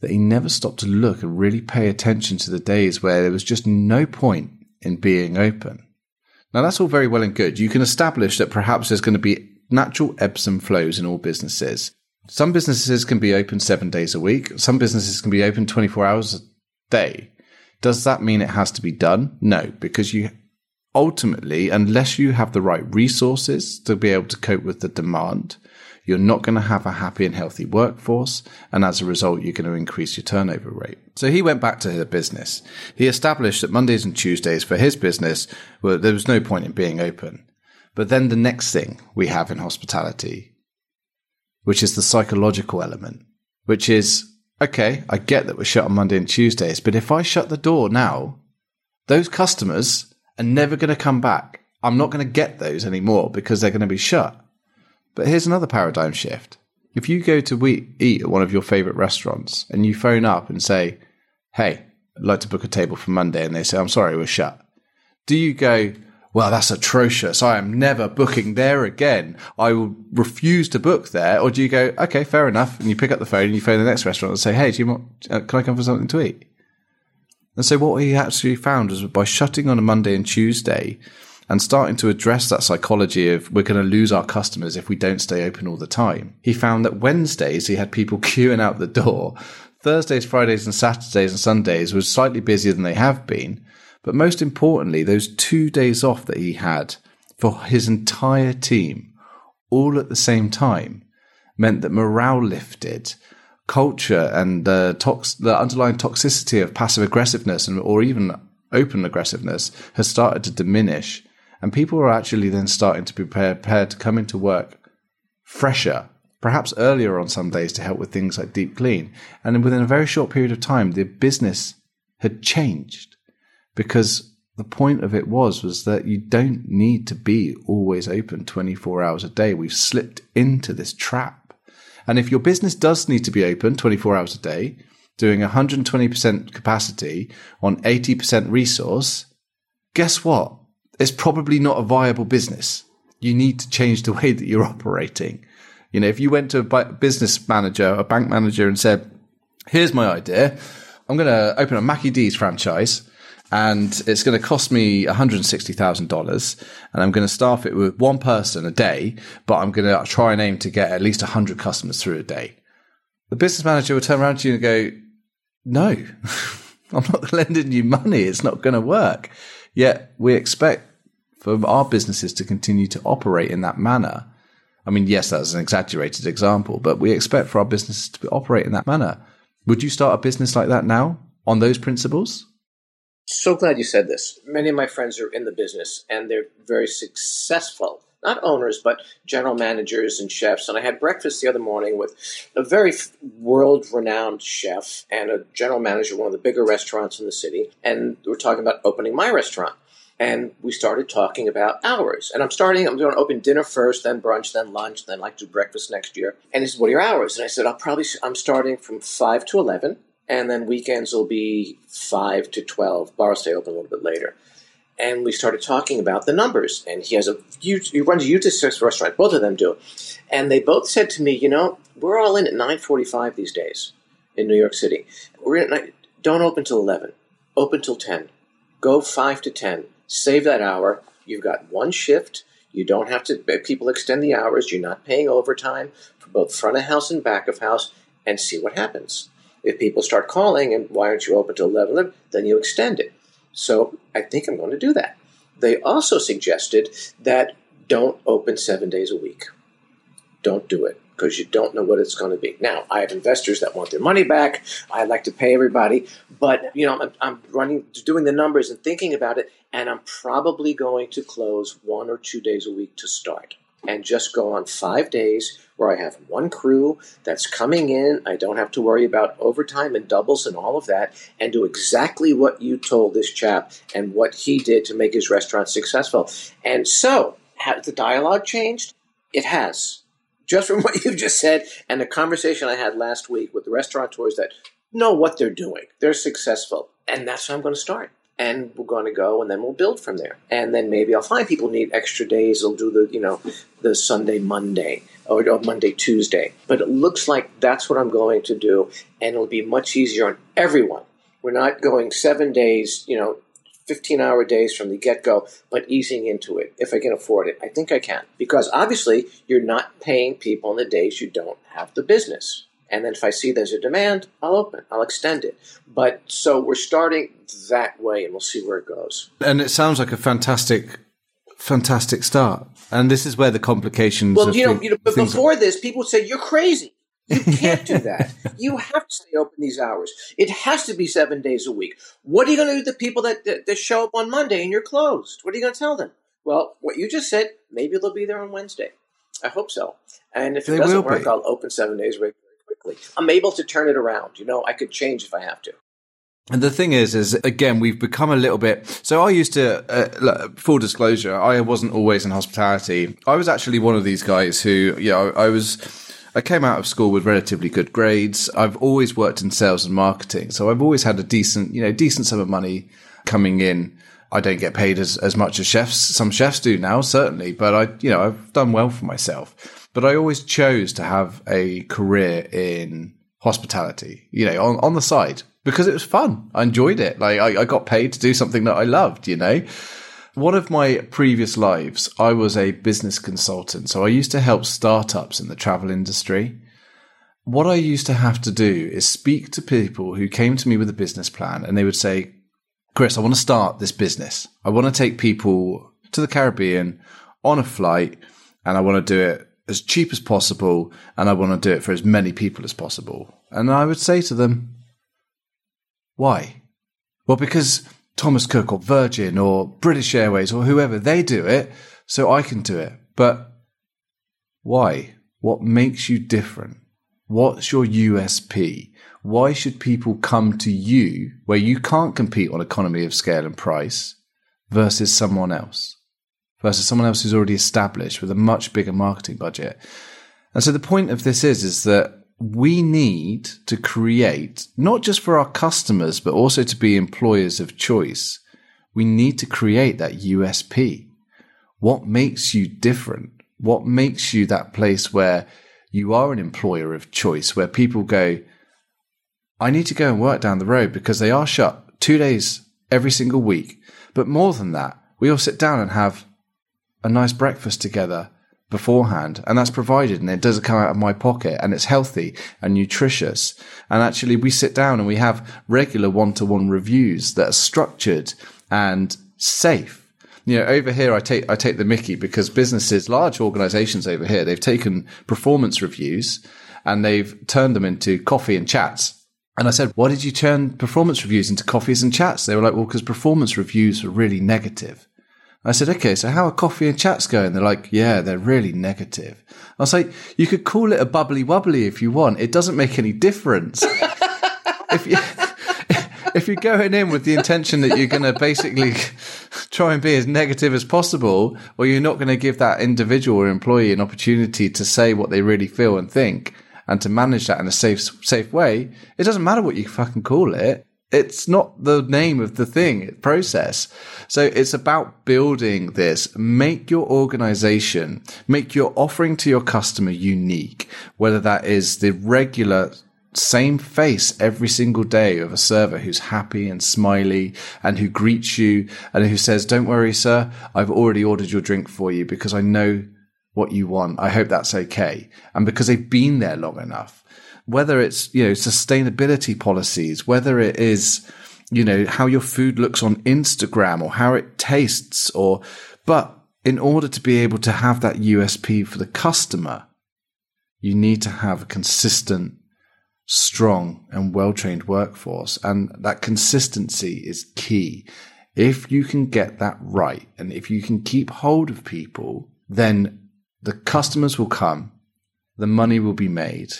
that he never stopped to look and really pay attention to the days where there was just no point in being open. Now, that's all very well and good. You can establish that perhaps there's going to be natural ebbs and flows in all businesses. Some businesses can be open seven days a week, some businesses can be open 24 hours a day. Does that mean it has to be done? No, because you ultimately, unless you have the right resources to be able to cope with the demand, you're not going to have a happy and healthy workforce. And as a result, you're going to increase your turnover rate. So he went back to the business. He established that Mondays and Tuesdays for his business, well, there was no point in being open. But then the next thing we have in hospitality, which is the psychological element, which is, okay, I get that we're shut on Monday and Tuesdays, but if I shut the door now, those customers are never going to come back. I'm not going to get those anymore because they're going to be shut. But here's another paradigm shift. If you go to eat at one of your favorite restaurants and you phone up and say, Hey, I'd like to book a table for Monday, and they say, I'm sorry, we're shut. Do you go, Well, that's atrocious. I am never booking there again. I will refuse to book there. Or do you go, Okay, fair enough. And you pick up the phone and you phone the next restaurant and say, Hey, do you want, uh, can I come for something to eat? And so what he actually found was by shutting on a Monday and Tuesday, and starting to address that psychology of we're going to lose our customers if we don't stay open all the time. He found that Wednesdays he had people queuing out the door. Thursdays, Fridays, and Saturdays and Sundays was slightly busier than they have been. But most importantly, those two days off that he had for his entire team, all at the same time, meant that morale lifted, culture and the, tox- the underlying toxicity of passive aggressiveness and, or even open aggressiveness has started to diminish and people are actually then starting to be prepared to come into work fresher, perhaps earlier on some days to help with things like deep clean. And within a very short period of time, the business had changed because the point of it was was that you don't need to be always open 24 hours a day. We've slipped into this trap. And if your business does need to be open 24 hours a day, doing 120% capacity on 80% resource, guess what? it's probably not a viable business. You need to change the way that you're operating. You know, if you went to a business manager, a bank manager and said, here's my idea. I'm going to open a Mackie D's franchise and it's going to cost me $160,000 and I'm going to staff it with one person a day, but I'm going to try and aim to get at least 100 customers through a day. The business manager will turn around to you and go, no, I'm not lending you money. It's not going to work. Yet we expect for our businesses to continue to operate in that manner. I mean, yes, that's an exaggerated example, but we expect for our businesses to operate in that manner. Would you start a business like that now on those principles? So glad you said this. Many of my friends are in the business and they're very successful. Not owners, but general managers and chefs. And I had breakfast the other morning with a very world renowned chef and a general manager of one of the bigger restaurants in the city. And we're talking about opening my restaurant and we started talking about hours. And I'm starting, I'm going to open dinner first, then brunch, then lunch, then like do breakfast next year. And he said, What are your hours? And I said, I'll probably, I'm starting from 5 to 11, and then weekends will be 5 to 12. Bar stay open a little bit later. And we started talking about the numbers. And he has a huge, he runs a huge success restaurant. Both of them do. And they both said to me, you know, we're all in at 9:45 these days in New York City. We're in at. Don't open till 11. Open till 10. Go 5 to 10 save that hour. You've got one shift. You don't have to, eh, people extend the hours. You're not paying overtime for both front of house and back of house. and see what happens. If people start calling and why aren't you open till 11, then you extend it. So I think I'm going to do that. They also suggested that don't open seven days a week. Don't do it because you don't know what it's going to be. Now, I have investors that want their money back. I like to pay everybody, but you know, I'm, I'm running, doing the numbers and thinking about it, and I'm probably going to close one or two days a week to start and just go on five days where I have one crew that's coming in. I don't have to worry about overtime and doubles and all of that, and do exactly what you told this chap and what he did to make his restaurant successful. And so, has the dialogue changed? It has. Just from what you've just said and the conversation I had last week with the restaurateurs that know what they're doing. They're successful. And that's how I'm going to start and we're going to go and then we'll build from there and then maybe i'll find people need extra days they'll do the you know the sunday monday or, or, monday tuesday but it looks like that's what i'm going to do and it'll be much easier on everyone we're not going seven days you know 15 hour days from the get go, but easing into it if I can afford it. I think I can. Because obviously, you're not paying people on the days you don't have the business. And then if I see there's a demand, I'll open, I'll extend it. But so we're starting that way and we'll see where it goes. And it sounds like a fantastic, fantastic start. And this is where the complications. Well, you know, you know, but before this, people would say, you're crazy. You can't do that. you have to stay open these hours. It has to be seven days a week. What are you going to do to the people that, that, that show up on Monday and you're closed? What are you going to tell them? Well, what you just said, maybe they'll be there on Wednesday. I hope so. And if it they doesn't work, be. I'll open seven days regularly quickly. I'm able to turn it around. You know, I could change if I have to. And the thing is, is again, we've become a little bit. So I used to, uh, full disclosure, I wasn't always in hospitality. I was actually one of these guys who, you know, I was, I came out of school with relatively good grades. I've always worked in sales and marketing. So I've always had a decent, you know, decent sum of money coming in. I don't get paid as, as much as chefs, some chefs do now, certainly, but I, you know, I've done well for myself. But I always chose to have a career in hospitality, you know, on, on the side because it was fun. I enjoyed it. Like I, I got paid to do something that I loved, you know. One of my previous lives, I was a business consultant. So I used to help startups in the travel industry. What I used to have to do is speak to people who came to me with a business plan and they would say, Kris, I want to start this business. I want to take people to the Caribbean on a flight and I want to do it as cheap as possible and I want to do it for as many people as possible. And I would say to them, why? Well, because Thomas Cook or Virgin or British Airways or whoever, they do it, so I can do it. But why? What makes you different? What's your USP? Why should people come to you where you can't compete on economy of scale and price versus someone else? Versus someone else who's already established with a much bigger marketing budget. And so the point of this is, is that we need to create, not just for our customers, but also to be employers of choice. We need to create that USP. What makes you different? What makes you that place where you are an employer of choice, where people go, I need to go and work down the road because they are shut two days every single week. But more than that, we all sit down and have a nice breakfast together beforehand and that's provided and it doesn't come out of my pocket and it's healthy and nutritious and actually we sit down and we have regular one-to-one reviews that are structured and safe you know over here i take i take the mickey because businesses large organizations over here they've taken performance reviews and they've turned them into coffee and chats and I said, why did you turn performance reviews into coffees and chats? They were like, well, because performance reviews are really negative. I said, okay, so how are coffee and chats going? They're like, yeah, they're really negative. I was like, you could call it a bubbly wobbly if you want. It doesn't make any difference. if you, if you're going in with the intention that you're going to basically try and be as negative as possible, or you're not going to give that individual or employee an opportunity to say what they really feel and think and to manage that in a safe, safe way, it doesn't matter what you fucking call it. It's not the name of the thing, process. So it's about building this. Make your organization, make your offering to your customer unique, whether that is the regular same face every single day of a server who's happy and smiley and who greets you and who says, don't worry, sir. I've already ordered your drink for you because I know what you want. I hope that's okay. And because they've been there long enough whether it's, you know, sustainability policies, whether it is, you know, how your food looks on Instagram or how it tastes or, but in order to be able to have that USP for the customer, you need to have a consistent, strong and well trained workforce. And that consistency is key. If you can get that right and if you can keep hold of people, then the customers will come, the money will be made,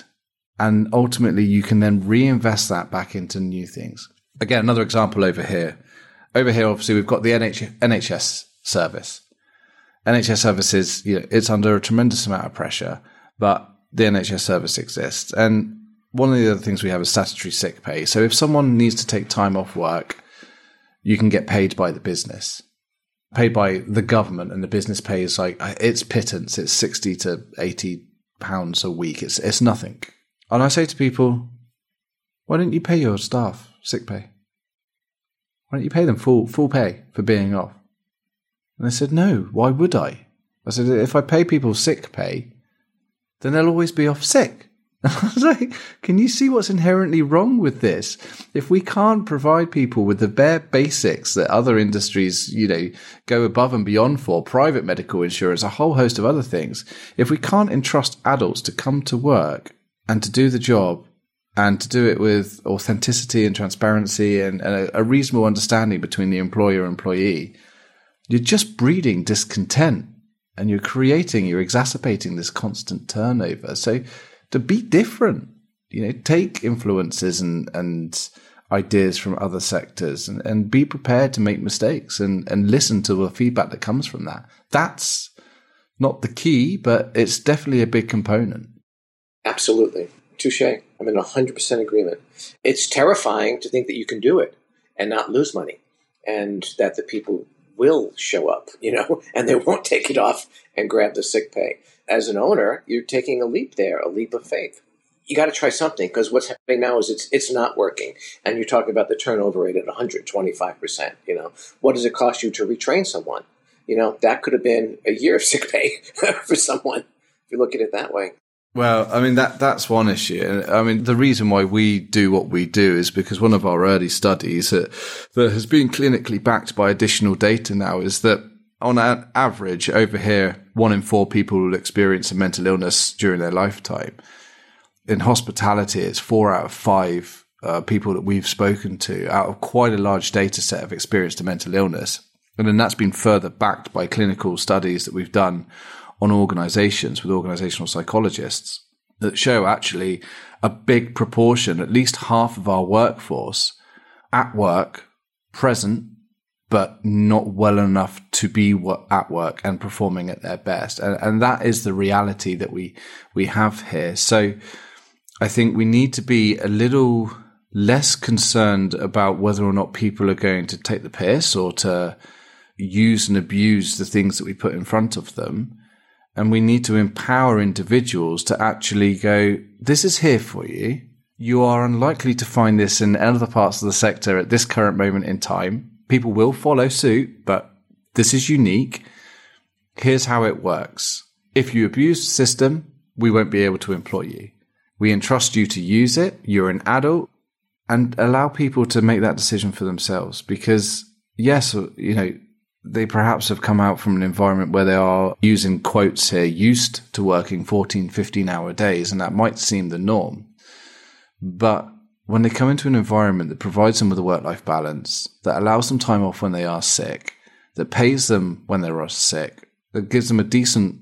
and ultimately you can then reinvest that back into new things. Again, another example over here. Over here, obviously, we've got the NH- NHS service. NHS services, you know, it's under a tremendous amount of pressure, but the NHS service exists. And one of the other things we have is statutory sick pay. So if someone needs to take time off work, you can get paid by the business, paid by the government, and the business pays like it's pittance. It's sixty to eighty pounds a week. It's it's nothing. And I say to people, why don't you pay your staff sick pay? Why don't you pay them full full pay for being off? And I said, no. Why would I? I said, if I pay people sick pay, then they'll always be off sick. And I was like, can you see what's inherently wrong with this? If we can't provide people with the bare basics that other industries, you know, go above and beyond for, private medical insurance, a whole host of other things, if we can't entrust adults to come to work and to do the job and to do it with authenticity and transparency and, and a, a reasonable understanding between the employer and employee, you're just breeding discontent and you're creating, you're exacerbating this constant turnover. So, to be different. You know, take influences and, and ideas from other sectors and, and be prepared to make mistakes and, and listen to the feedback that comes from that. That's not the key, but it's definitely a big component. Absolutely. Touche. I'm in 100% agreement. It's terrifying to think that you can do it and not lose money and that the people will show up, you know, and they won't take it off and grab the sick pay as an owner, you're taking a leap there, a leap of faith. You got to try something because what's happening now is it's it's not working, and you're talking about the turnover rate at 125 percent. You know, what does it cost you to retrain someone? You know, that could have been a year of sick pay for someone if you look at it that way. Well, I mean that that's one issue. I mean the reason why we do what we do is because one of our early studies that, that has been clinically backed by additional data now is that on an average over here, one in four people will experience a mental illness during their lifetime. In hospitality, it's four out of five uh, people that we've spoken to out of quite a large data set have experienced a mental illness. And then that's been further backed by clinical studies that we've done on organizations with organizational psychologists that show actually a big proportion, at least half of our workforce at work, present but not well enough to be at work and performing at their best. And, and that is the reality that we, we have here. So I think we need to be a little less concerned about whether or not people are going to take the piss or to use and abuse the things that we put in front of them. And we need to empower individuals to actually go, this is here for you. You are unlikely to find this in other parts of the sector at this current moment in time people will follow suit, but this is unique. Here's how it works. If you abuse the system, we won't be able to employ you. We entrust you to use it. You're an adult and allow people to make that decision for themselves because yes, you know, they perhaps have come out from an environment where they are using quotes here, used to working 14, 15 hour days. And that might seem the norm, but when they come into an environment that provides them with a work life balance, that allows them time off when they are sick, that pays them when they're sick, that gives them a decent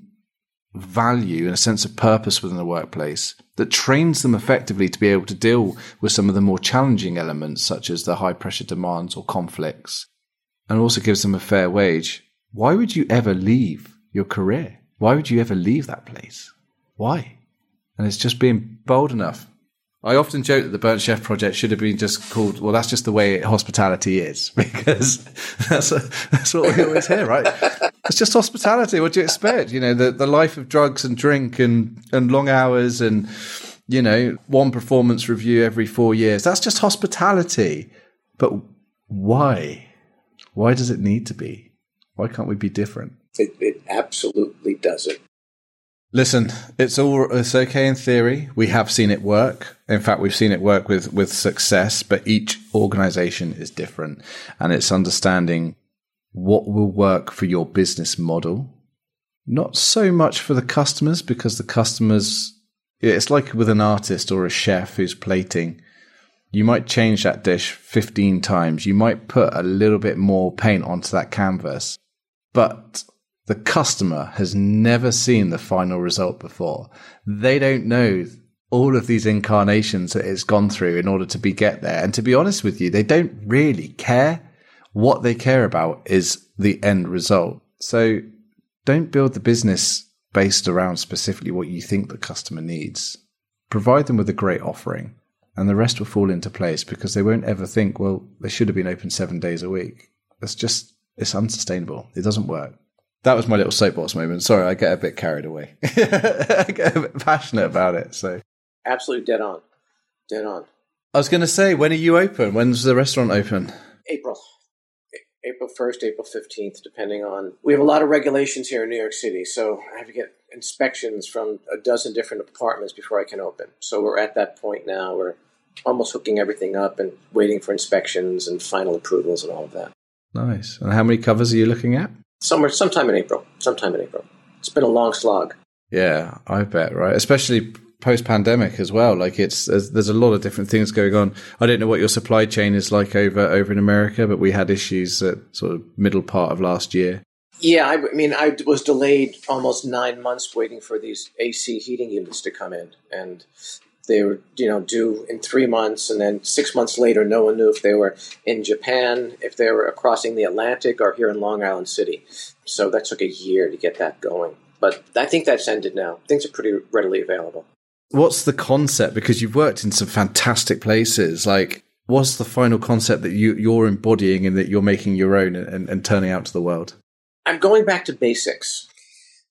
value and a sense of purpose within the workplace, that trains them effectively to be able to deal with some of the more challenging elements, such as the high pressure demands or conflicts, and also gives them a fair wage, why would you ever leave your career? Why would you ever leave that place? Why? And it's just being bold enough I often joke that the Burnt Chef project should have been just called, well, that's just the way hospitality is, because that's, a, that's what we always hear, right? It's just hospitality. What do you expect? You know, the, the life of drugs and drink and, and long hours and, you know, one performance review every four years. That's just hospitality. But why? Why does it need to be? Why can't we be different? It, it absolutely doesn't. Listen, it's all it's okay in theory. We have seen it work. In fact, we've seen it work with with success. But each organization is different, and it's understanding what will work for your business model. Not so much for the customers because the customers. It's like with an artist or a chef who's plating. You might change that dish 15 times. You might put a little bit more paint onto that canvas, but the customer has never seen the final result before. They don't know all of these incarnations that it's gone through in order to be get there. And to be honest with you, they don't really care. What they care about is the end result. So don't build the business based around specifically what you think the customer needs. Provide them with a great offering and the rest will fall into place because they won't ever think, well, they should have been open seven days a week. That's just, it's unsustainable. It doesn't work. That was my little soapbox moment. Sorry, I get a bit carried away. I get a bit passionate about it. So absolutely dead on, dead on. I was going to say, when are you open? When's the restaurant open? April, April first, April fifteenth, depending on. We have a lot of regulations here in New York City, so I have to get inspections from a dozen different departments before I can open. So we're at that point now. We're almost hooking everything up and waiting for inspections and final approvals and all of that. Nice. And how many covers are you looking at? somewhere sometime in April. Sometime in April. It's been a long slog. Yeah, I bet, right? Especially post pandemic as well. Like it's there's, there's, a lot of different things going on. I don't know what your supply chain is like over over in America, but we had issues at sort of middle part of last year. Yeah, I, I mean, I was delayed almost nine months waiting for these AC heating units to come in, and they were you know due in three months, and then six months later, no one knew if they were in Japan, if they were crossing the Atlantic, or here in Long Island City. So that took a year to get that going. But I think that's ended now. Things are pretty readily available. What's the concept? Because you've worked in some fantastic places. Like, what's the final concept that you, you're embodying and that you're making your own and, and turning out to the world? I'm going back to basics.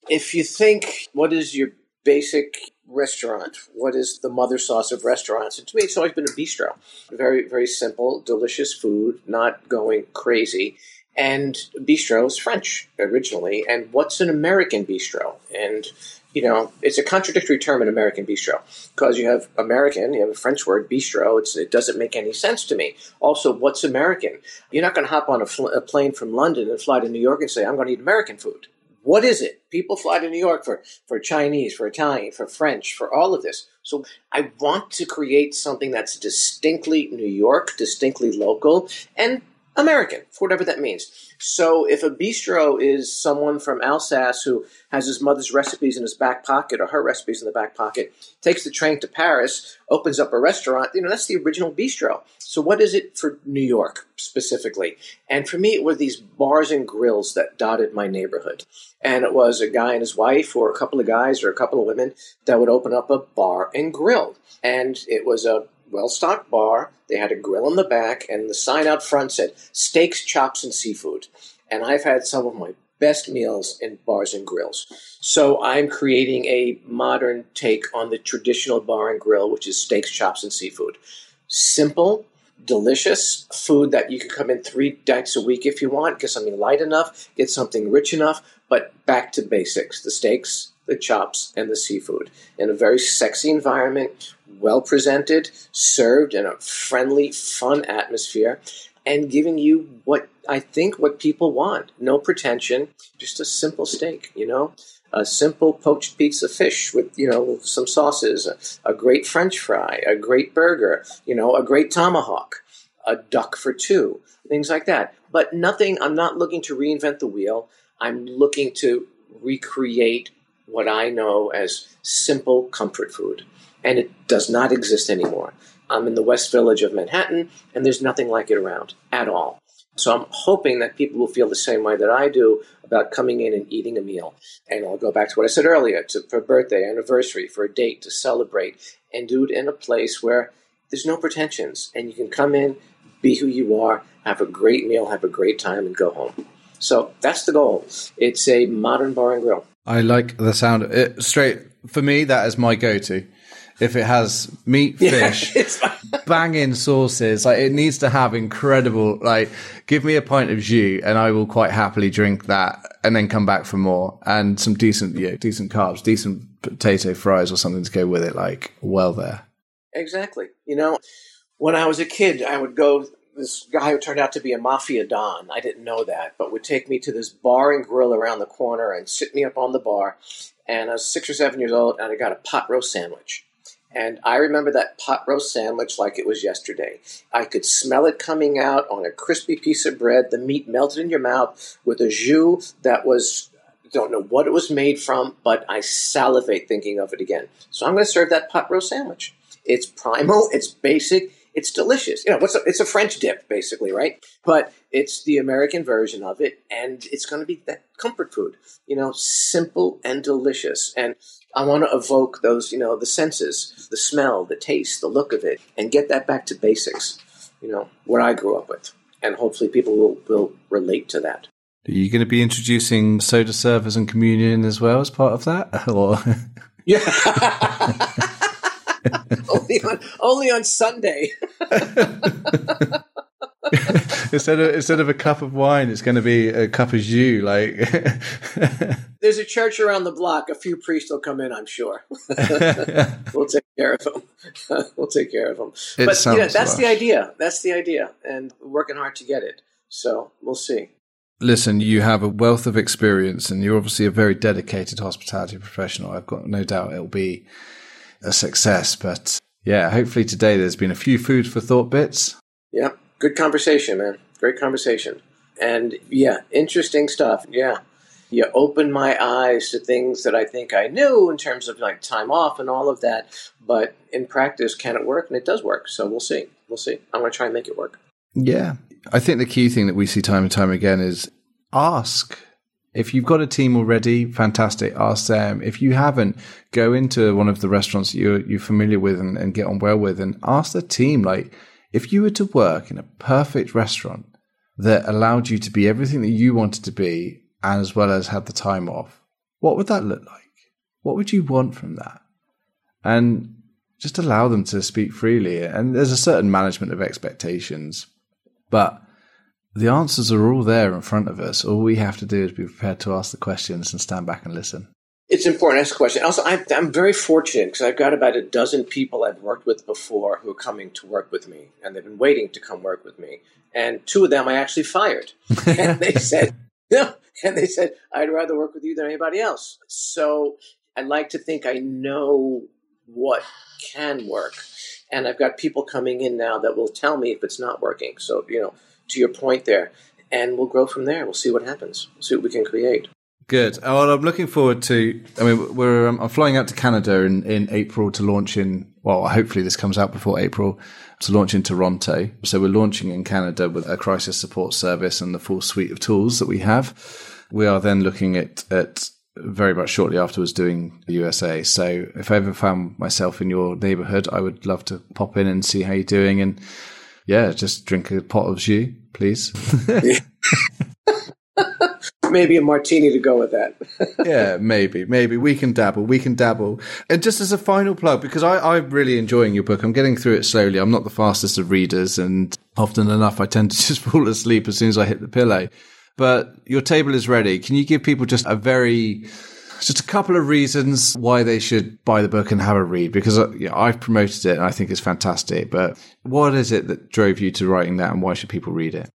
If you think, what is your basic restaurant. What is the mother sauce of restaurants? And to me, it's always been a bistro. Very, very simple, delicious food, not going crazy. And bistro is French originally. And what's an American bistro? And you know, it's a contradictory term in American bistro because you have American, you have a French word, bistro. it doesn't make any sense to me. Also, what's American? You're not going to hop on a, fl- a plane from London and fly to New York and say, I'm going to eat American food. What is it? People fly to New York for, for Chinese, for Italian, for French, for all of this. So I want to create something that's distinctly New York, distinctly local, and American, for whatever that means. So if a bistro is someone from Alsace who has his mother's recipes in his back pocket or her recipes in the back pocket, takes the train to Paris, opens up a restaurant, you know, that's the original bistro. So what is it for New York specifically? And for me, it were these bars and grills that dotted my neighborhood. And it was a guy and his wife or a couple of guys or a couple of women that would open up a bar and grill. And it was a well stocked bar. They had a grill in the back, and the sign out front said steaks, chops, and seafood. And I've had some of my best meals in bars and grills. So I'm creating a modern take on the traditional bar and grill, which is steaks, chops, and seafood. Simple, delicious food that you can come in three nights a week if you want, get something light enough, get something rich enough, but back to basics the steaks, the chops, and the seafood in a very sexy environment, well presented, served in a friendly, fun atmosphere, and giving you what I think what people want. No pretension, just a simple steak, you know? A simple poached piece of fish with, you know, some sauces, a, a great french fry, a great burger, you know, a great tomahawk, a duck for two, things like that. But nothing, I'm not looking to reinvent the wheel. I'm looking to recreate what I know as simple comfort food. And it does not exist anymore. I'm in the West Village of Manhattan, and there's nothing like it around at all. So I'm hoping that people will feel the same way that I do about coming in and eating a meal. And I'll go back to what I said earlier to, for birthday, anniversary, for a date, to celebrate, and do it in a place where there's no pretensions. And you can come in, be who you are, have a great meal, have a great time, and go home. So that's the goal. It's a modern bar and grill. I like the sound. It, straight for me, that is my go-to. If it has meat, fish, yeah, banging sauces. Like it needs to have incredible. Like, give me a pint of jus, and I will quite happily drink that, and then come back for more, and some decent, yeah, decent carbs, decent potato fries or something to go with it. Like, well, there. Exactly. You know, when I was a kid, I would go. This guy who turned out to be a mafia don, I didn't know that, but would take me to this bar and grill around the corner and sit me up on the bar. And I was six or seven years old, and I got a pot roast sandwich. And I remember that pot roast sandwich like it was yesterday. I could smell it coming out on a crispy piece of bread, the meat melted in your mouth with a jus that was, don't know what it was made from, but I salivate thinking of it again. So I'm going to serve that pot roast sandwich. It's primal, it's basic, it's delicious. You know, what's a, it's a French dip, basically, right? But it's the American version of it, and it's going to be that comfort food. You know, simple and delicious. And I want to evoke those, you know, the senses, the smell, the taste, the look of it, and get that back to basics. You know, what I grew up with, and hopefully people will will relate to that. Are you going to be introducing soda servers and communion as well as part of that? Or yeah. only on only on Sunday. instead of instead of a cup of wine, it's going to be a cup of jus. Like there's a church around the block. A few priests will come in. I'm sure. we'll take care of them. we'll take care of them. It but yeah, that's lush. the idea. That's the idea, and working hard to get it. So we'll see. Listen, you have a wealth of experience, and you're obviously a very dedicated hospitality professional. I've got no doubt it'll be a success. But yeah, hopefully today there's been a few food for thought bits. Yeah, good conversation, man. Great conversation. And yeah, interesting stuff. Yeah. You opened my eyes to things that I think I knew in terms of like time off and all of that. But in practice, can it work? And it does work. So we'll see. We'll see. I'm going to try and make it work. Yeah. I think the key thing that we see time and time again is ask if you've got a team already, fantastic. Ask them. If you haven't, go into one of the restaurants you're, you're familiar with and, and get on well with and ask the team. Like, if you were to work in a perfect restaurant that allowed you to be everything that you wanted to be, and as well as had the time off, what would that look like? What would you want from that? And just allow them to speak freely. And there's a certain management of expectations, but the answers are all there in front of us. All we have to do is be prepared to ask the questions and stand back and listen. It's important to ask a question. Also, I'm, I'm very fortunate because I've got about a dozen people I've worked with before who are coming to work with me, and they've been waiting to come work with me. And two of them I actually fired, and they said, "No," and they said, "I'd rather work with you than anybody else." So I like to think I know what can work, and I've got people coming in now that will tell me if it's not working. So you know, to your point there, and we'll grow from there. We'll see what happens. We'll see what we can create. Good. Oh, well, I'm looking forward to. I mean, we're um, I'm flying out to Canada in, in April to launch in. Well, hopefully this comes out before April to launch in Toronto. So we're launching in Canada with a crisis support service and the full suite of tools that we have. We are then looking at at very much shortly afterwards doing the USA. So if I ever found myself in your neighborhood, I would love to pop in and see how you're doing and yeah, just drink a pot of jus, please. maybe a martini to go with that. yeah, maybe, maybe we can dabble. We can dabble. And just as a final plug, because I, I'm really enjoying your book. I'm getting through it slowly. I'm not the fastest of readers, and often enough, I tend to just fall asleep as soon as I hit the pillow. But your table is ready. Can you give people just a very just a couple of reasons why they should buy the book and have a read because uh, you know, I've promoted it and I think it's fantastic. But what is it that drove you to writing that and why should people read it?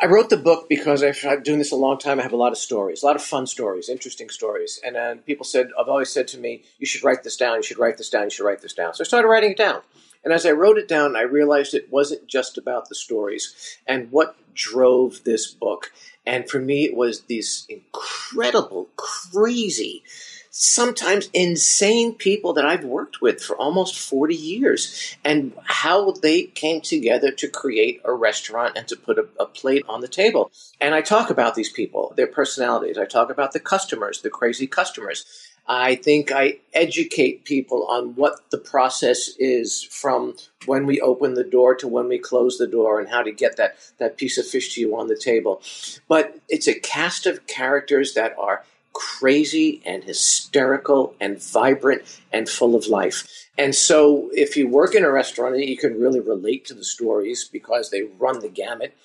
I wrote the book because I've been doing this a long time. I have a lot of stories, a lot of fun stories, interesting stories. And then people said, I've always said to me, you should write this down, you should write this down, you should write this down. So I started writing it down. And as I wrote it down, I realized it wasn't just about the stories and what drove this book. And for me, it was these incredible, crazy, sometimes insane people that I've worked with for almost 40 years and how they came together to create a restaurant and to put a, a, plate on the table. And I talk about these people, their personalities. I talk about the customers, the crazy customers. I think I educate people on what the process is from when we open the door to when we close the door and how to get that, that piece of fish to you on the table. But it's a cast of characters that are crazy and hysterical and vibrant and full of life. And so, if you work in a restaurant, you can really relate to the stories because they run the gamut.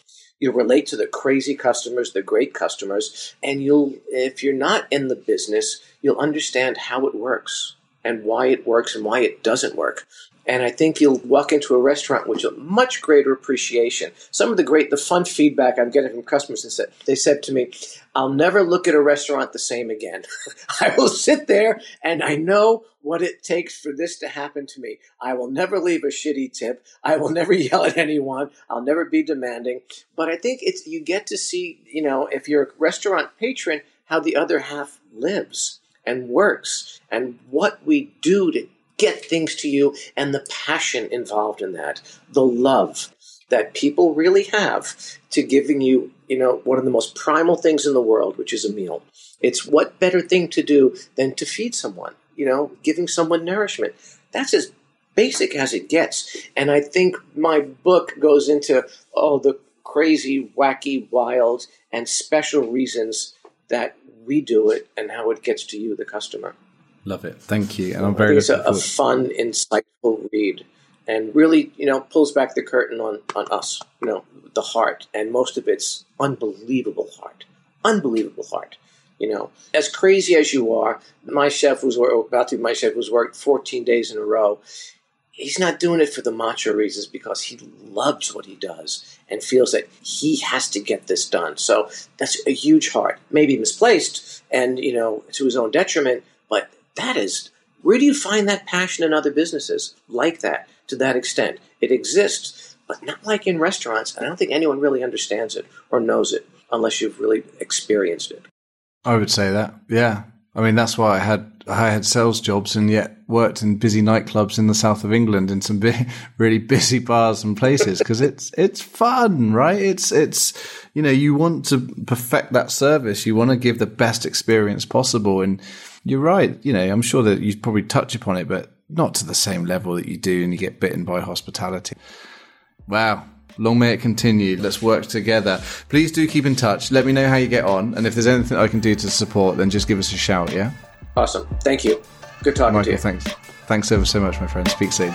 You relate to the crazy customers, the great customers, and you'll, if you're not in the business, you'll understand how it works and why it works and why it doesn't work. And I think you'll walk into a restaurant with a much greater appreciation. Some of the great, the fun feedback I'm getting from customers is that they said to me, I'll never look at a restaurant the same again. I will sit there and I know what it takes for this to happen to me. I will never leave a shitty tip. I will never yell at anyone. I'll never be demanding. But I think it's, you get to see, you know, if you're a restaurant patron, how the other half lives and works and what we do to get things to you and the passion involved in that, the love that people really have to giving you, you know, one of the most primal things in the world, which is a meal. It's what better thing to do than to feed someone, you know, giving someone nourishment. That's as basic as it gets. And I think my book goes into all the crazy, wacky, wild, and special reasons that we do it and how it gets to you, the customer. Love it. Thank you. And I'm very it's a, a, fun, insightful read and really, you know, pulls back the curtain on, on us, you know, the heart. And most of it's unbelievable heart. Unbelievable heart. You know, as crazy as you are, my chef was about to be my chef was worked 14 days in a row. He's not doing it for the macho reasons because he loves what he does and feels that he has to get this done. So that's a huge heart, maybe misplaced and, you know, to his own detriment, but that is, where do you find that passion in other businesses like that to that extent? It exists, but not like in restaurants. I don't think anyone really understands it or knows it unless you've really experienced it. I would say that, yeah. I mean, that's why I had I had sales jobs and yet worked in busy nightclubs in the south of England in some big, really busy bars and places because it's it's fun, right? It's it's you know you want to perfect that service, you want to give the best experience possible, and you're right. You know, I'm sure that you probably touch upon it, but not to the same level that you do and you get bitten by hospitality. Wow. Long may it continue. Let's work together. Please do keep in touch. Let me know how you get on. And if there's anything I can do to support, then just give us a shout, yeah? Awesome. Thank you. Good talking Michael, to you. Thanks. Thanks ever so much, my friend. Speak soon.